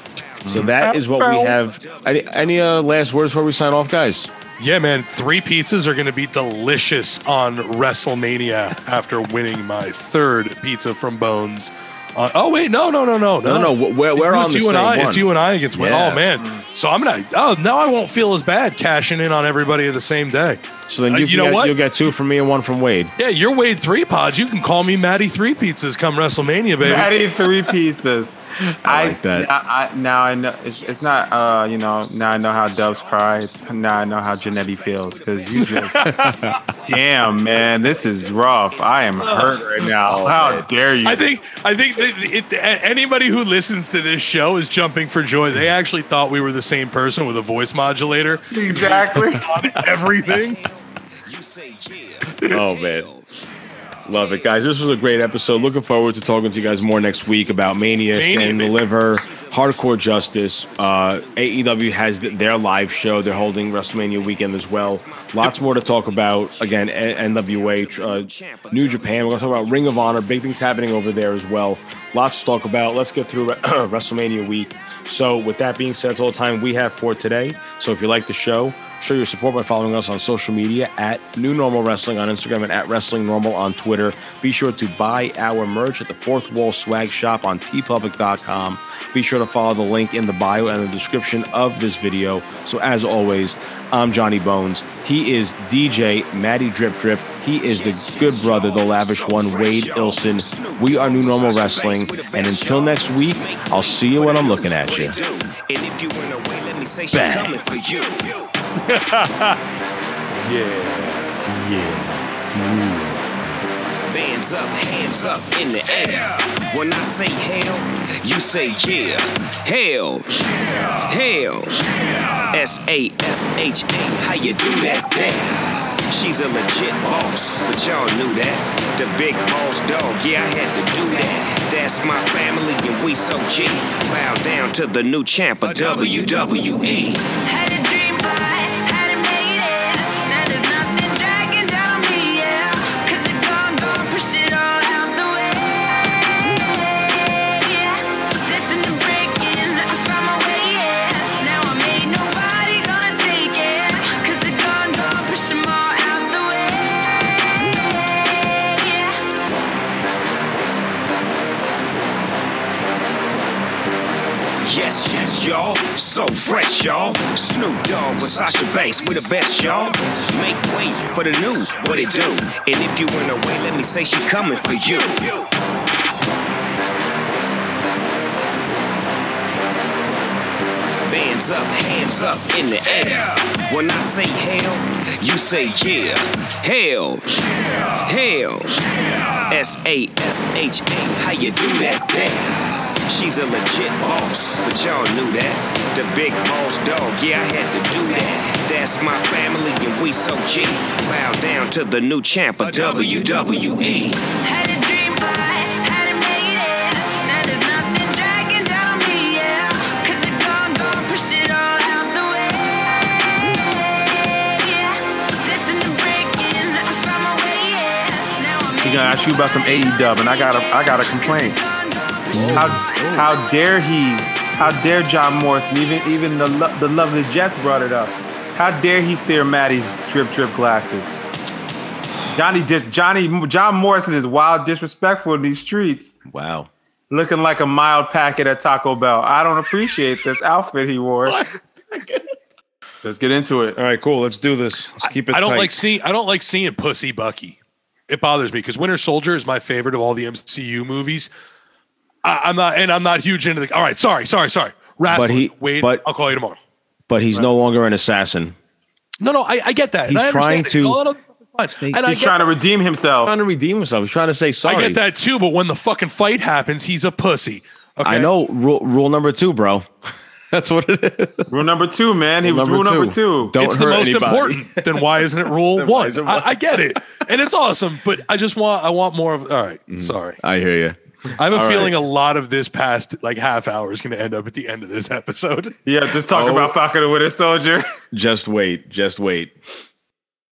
so that is what we have. Any, any uh, last words before we sign off, guys? Yeah, man. Three pizzas are going to be delicious on WrestleMania after winning my third pizza from Bones. Uh, oh wait, no, no, no, no, No, no, we're, we're on it's the you same and I. one. It's you and I against one. Yeah. Oh man. So I'm gonna. Oh, now I won't feel as bad cashing in on everybody the same day. So then Uh, you, you can know get, what? You'll get two from me and one from Wade. Yeah, you're Wade three pods. You can call me Matty three pizzas come WrestleMania, baby. Patty three pizzas. I, like that. I, I, now I know it's, it's not. Uh, you know, now I know how doves cry. It's, now I know how Jannetty feels because you just. damn, man, this is rough. I am hurt right now. how dare you? I think I think that it, anybody who listens to this show is jumping for joy. They actually thought we were the same person with a voice modulator exactly. on everything. Oh man. Love it, guys. This was a great episode. Looking forward to talking to you guys more next week about Mania, Mania, Stand and. Deliver, Hardcore Justice. Uh, AEW has th- their live show. They're holding WrestleMania weekend as well. Lots more to talk about. Again, NWA, uh, New Japan. We're going to talk about Ring of Honor. Big things happening over there as well. Lots to talk about. Let's get through WrestleMania week. So, with that being said, that's all the time we have for today. So, if you like the show, Show your support by following us on social media at New Normal Wrestling on Instagram and at Wrestling Normal on Twitter. Be sure to buy our merch at the Fourth Wall Swag Shop on tpublic.com. Be sure to follow the link in the bio and the description of this video. So, as always, I'm Johnny Bones. He is DJ Matty Drip Drip. He is the good brother, the lavish one, Wade Ilson. We are New Normal Wrestling. And until next week, I'll see you when I'm looking at you. And if you away, let me say she's coming for you. Yeah. yeah, smooth. Hands up, hands up in the air. When I say hell, you say yeah. Hell, hell. S A S H A. How you do that? Damn. She's a legit boss, but y'all knew that. The big boss dog, yeah, I had to do that. That's my family, and we so G. Bow down to the new champ of WWE. Had a dream, Yes, yes, y'all. So fresh, y'all. Snoop Dogg with Sasha Banks, we the best, y'all. Make way for the new, what it do? And if you went away, let me say she coming for you. Hands up, hands up in the air. When I say hell, you say yeah. Hell, hell. S A S H A. How you do that? Damn. She's a legit boss, but y'all knew that. The big boss dog, yeah, I had to do that. That's my family, and we so G. Bow down to the new champ of WWE. Had a dream, but had it made it. Now there's nothing dragging down me, yeah. 'Cause the gone, gone, push it all out the way. Destined to break in, I found my way, yeah. He gonna ask you about some AEW, and I got a, I got a complaint. How, how dare he? How dare John Morrison? Even even the lo- the lovely Jets brought it up. How dare he steer Maddie's drip drip glasses? Johnny just Johnny John Morrison is wild disrespectful in these streets. Wow. looking like a mild packet at Taco Bell. I don't appreciate this outfit he wore. Let's get into it. All right, cool. Let's do this. Let's keep it I don't tight. like seeing I don't like seeing Pussy Bucky. It bothers me because Winter Soldier is my favorite of all the MCU movies. I, I'm not, and I'm not huge into the. All right, sorry, sorry, sorry. Wrestling. he- Wait, but- I'll call you tomorrow. but he's no longer an assassin. No, no, I, I get that. and He's I trying to- All that other stuff is fine. And He's get trying that. to redeem himself. trying to redeem himself. He's trying to say sorry. I get that too, but when the fucking fight happens, he's a pussy. Okay? I know. Rule, rule number two, bro. That's what it is. Rule number two, man. He was Number rule number two. two. Don't it's the most anybody. important. Then why isn't it rule one? it I, one? I get it, and it's awesome. But I just want I want more of. All right, mm-hmm. sorry. I hear you. I have a All feeling right. a lot of this past like half hour is going to end up at the end of this episode. Yeah, just talk Oh. about Falcon and Winter Soldier. Just wait. Just wait.